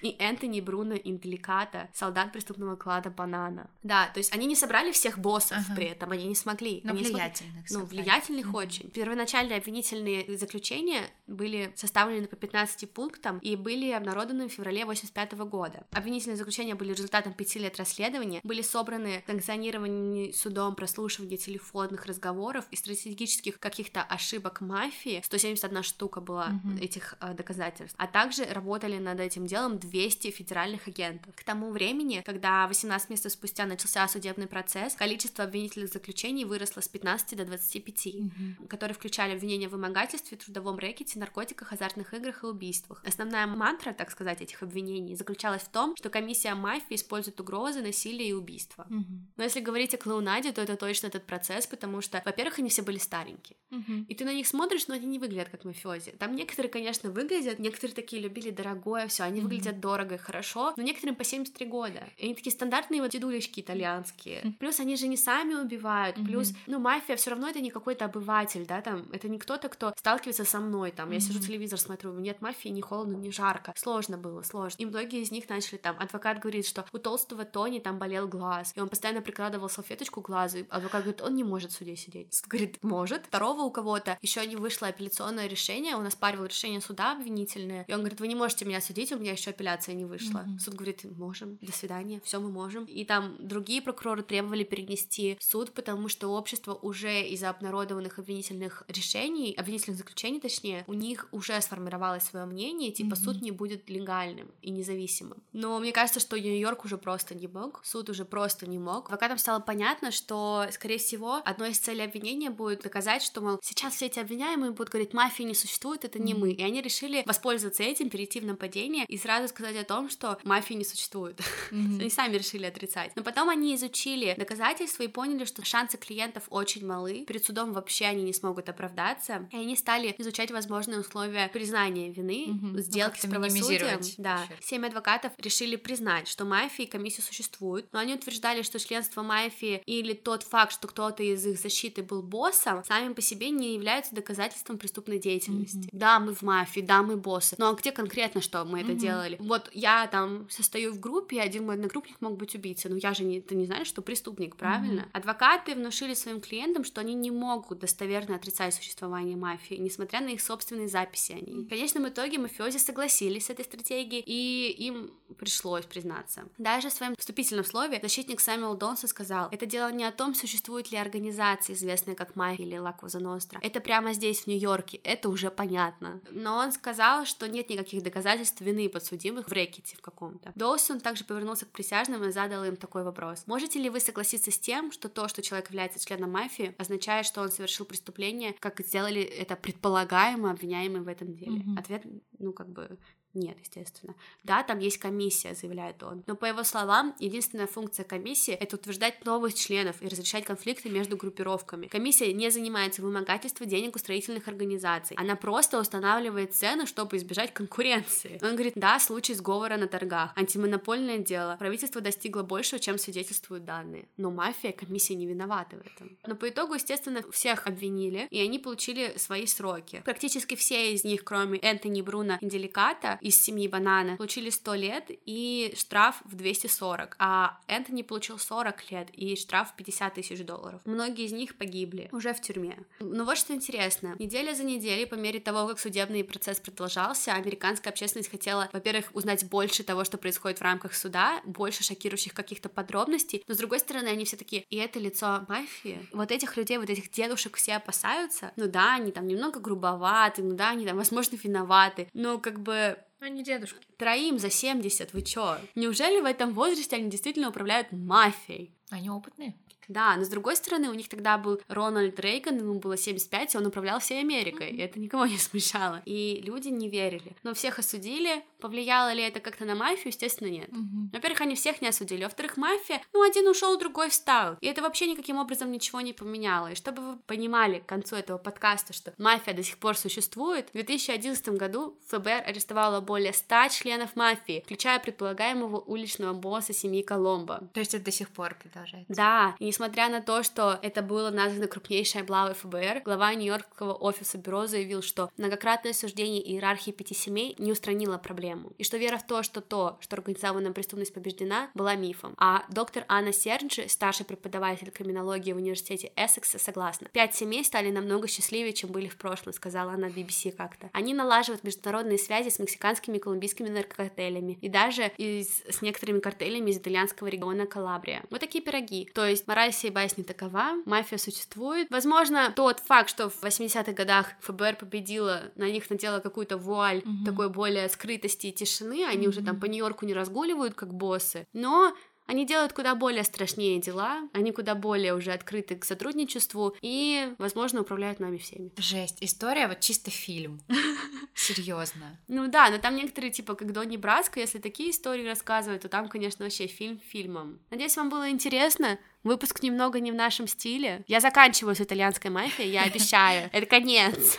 [SPEAKER 1] и Энтони Бруно Инделиката, солдат преступного клада Банана. Да, то есть они не собрали всех боссов ага. при этом, они не смогли.
[SPEAKER 2] Но они влиятельных.
[SPEAKER 1] Смогли. Ну, влиятельных mm-hmm. очень. Первоначальные обвинительные заключения были составлены по 15 пунктам и были обнародованы в феврале 85 года. Обвинительные заключения были результатом пяти лет расследования, были собраны санкционированные судом прослушивания телефонных разговоров и стратегических каких-то ошибок мафии. 171 штука была mm-hmm. этих э, доказательств. А также работали над этим делом 200 федеральных агентов. К тому времени, когда 18 месяцев спустя начался судебный процесс, количество обвинительных заключений выросло с 15 до 25, mm-hmm. которые включали обвинения в вымогательстве, трудовом рэкете, наркотиках, азартных играх и убийствах. Основная мантра, так сказать, этих обвинений заключалась в том, что комиссия мафии использует угрозы, насилие и убийство. Mm-hmm. Но если говорить о клоунаде, то это точно этот процесс, потому потому что, во-первых, они все были старенькие. Uh-huh. И ты на них смотришь, но они не выглядят как мафиози. Там некоторые, конечно, выглядят, некоторые такие любили дорогое, все, они uh-huh. выглядят дорого и хорошо, но некоторым по 73 года. И они такие стандартные вот дедулечки итальянские. Uh-huh. Плюс они же не сами убивают, uh-huh. плюс, ну, мафия все равно это не какой-то обыватель, да, там, это не кто-то, кто сталкивается со мной, там, я сижу телевизор смотрю, нет мафии, не холодно, не жарко. Сложно было, сложно. И многие из них начали там, адвокат говорит, что у толстого Тони там болел глаз, и он постоянно прикладывал салфеточку к глазу, и адвокат говорит, он не может суде сидеть? Суд говорит, может. Второго у кого-то еще не вышло апелляционное решение, он оспаривал решение суда обвинительное, и он говорит, вы не можете меня судить, у меня еще апелляция не вышла. Mm-hmm. Суд говорит, можем, до свидания, все мы можем. И там другие прокуроры требовали перенести суд, потому что общество уже из-за обнародованных обвинительных решений, обвинительных заключений, точнее, у них уже сформировалось свое мнение, типа mm-hmm. суд не будет легальным и независимым. Но мне кажется, что Нью-Йорк уже просто не мог, суд уже просто не мог. Адвокатам стало понятно, что, скорее всего, одной из целей обвинения будет доказать, что, мол, сейчас все эти обвиняемые будут говорить, мафии не существует, это не мы. И они решили воспользоваться этим, перейти в нападение и сразу сказать о том, что мафии не существует. Mm-hmm. они сами решили отрицать. Но потом они изучили доказательства и поняли, что шансы клиентов очень малы. Перед судом вообще они не смогут оправдаться. И они стали изучать возможные условия признания вины, mm-hmm. сделки ну, с правосудием. Да. Семь адвокатов решили признать, что мафии и комиссии существуют, но они утверждали, что членство мафии или тот факт, что кто-то из их защиты был боссом, сами по себе не являются доказательством преступной деятельности. Mm-hmm. Да, мы в мафии, да, мы боссы, но где конкретно, что мы это mm-hmm. делали? Вот я там состою в группе, один мой одногруппник мог быть убийцей, но я же не, ты не знаешь, что преступник, правильно? Mm-hmm. Адвокаты внушили своим клиентам, что они не могут достоверно отрицать существование мафии, несмотря на их собственные записи о ней. В конечном итоге мафиози согласились с этой стратегией, и им пришлось признаться. Даже в своем вступительном слове защитник Сэмюэл Донсон сказал, это дело не о том, существует ли организация, известная как мафия или Лакваза Ностра. Это прямо здесь, в Нью-Йорке, это уже понятно. Но он сказал, что нет никаких доказательств вины подсудимых в рэкете в каком-то. Доусон также повернулся к присяжным и задал им такой вопрос. Можете ли вы согласиться с тем, что то, что человек является членом мафии, означает, что он совершил преступление, как сделали это предполагаемо обвиняемые в этом деле? Mm-hmm. Ответ, ну, как бы, нет, естественно. Да, там есть комиссия, заявляет он. Но по его словам, единственная функция комиссии — это утверждать новых членов и разрешать конфликты между группировками. Комиссия не занимается вымогательством денег у строительных организаций. Она просто устанавливает цены, чтобы избежать конкуренции. Он говорит, да, случай сговора на торгах, антимонопольное дело. Правительство достигло большего, чем свидетельствуют данные. Но мафия, комиссия не виновата в этом. Но по итогу, естественно, всех обвинили, и они получили свои сроки. Практически все из них, кроме Энтони Бруно Инделиката, из семьи Банана получили 100 лет и штраф в 240, а Энтони получил 40 лет и штраф в 50 тысяч долларов. Многие из них погибли уже в тюрьме. Но вот что интересно. Неделя за неделей, по мере того, как судебный процесс продолжался, американская общественность хотела, во-первых, узнать больше того, что происходит в рамках суда, больше шокирующих каких-то подробностей, но с другой стороны, они все таки и это лицо мафии. Вот этих людей, вот этих дедушек все опасаются. Ну да, они там немного грубоваты, ну да, они там, возможно, виноваты, но как бы
[SPEAKER 2] они дедушки.
[SPEAKER 1] Троим за 70, вы чё? Неужели в этом возрасте они действительно управляют мафией?
[SPEAKER 2] Они опытные.
[SPEAKER 1] Да, но с другой стороны, у них тогда был Рональд Рейган, ему было 75, и он управлял всей Америкой, и это никого не смущало. И люди не верили. Но всех осудили. Повлияло ли это как-то на мафию? Естественно, нет.
[SPEAKER 2] Угу.
[SPEAKER 1] Во-первых, они всех не осудили. Во-вторых, мафия, ну, один ушел, другой встал. И это вообще никаким образом ничего не поменяло. И чтобы вы понимали к концу этого подкаста, что мафия до сих пор существует, в 2011 году ФБР арестовало более 100 членов мафии, включая предполагаемого уличного босса семьи Коломбо.
[SPEAKER 2] То есть это до сих пор продолжается?
[SPEAKER 1] Да, и несмотря на то, что это было названо крупнейшей облавой ФБР, глава Нью-Йоркского офиса бюро заявил, что многократное суждение иерархии пяти семей не устранило проблему, и что вера в то, что то, что организованная преступность побеждена, была мифом. А доктор Анна Серджи, старший преподаватель криминологии в университете Эссекса, согласна. Пять семей стали намного счастливее, чем были в прошлом, сказала она BBC как-то. Они налаживают международные связи с мексиканскими и колумбийскими наркокартелями, и даже из, с некоторыми картелями из итальянского региона Калабрия. Вот такие пироги. То есть мораль всей басни такова, мафия существует. Возможно, тот факт, что в 80-х годах ФБР победила, на них надела какую-то вуаль mm-hmm. такой более скрытости и тишины, они mm-hmm. уже там по Нью-Йорку не разгуливают как боссы, но они делают куда более страшнее дела, они куда более уже открыты к сотрудничеству и, возможно, управляют нами всеми.
[SPEAKER 2] Жесть, история вот чисто фильм. Серьезно.
[SPEAKER 1] Ну да, но там некоторые, типа, как Донни Браско, если такие истории рассказывают, то там, конечно, вообще фильм фильмом. Надеюсь, вам было интересно. Выпуск немного не в нашем стиле. Я заканчиваю с итальянской мафией, я обещаю. Это конец.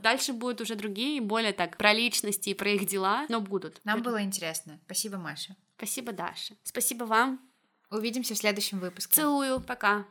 [SPEAKER 1] Дальше будут уже другие, более так, про личности и про их дела, но будут.
[SPEAKER 2] Нам было интересно. Спасибо, Маша.
[SPEAKER 1] Спасибо, Даша. Спасибо вам.
[SPEAKER 2] Увидимся в следующем выпуске.
[SPEAKER 1] Целую. Пока.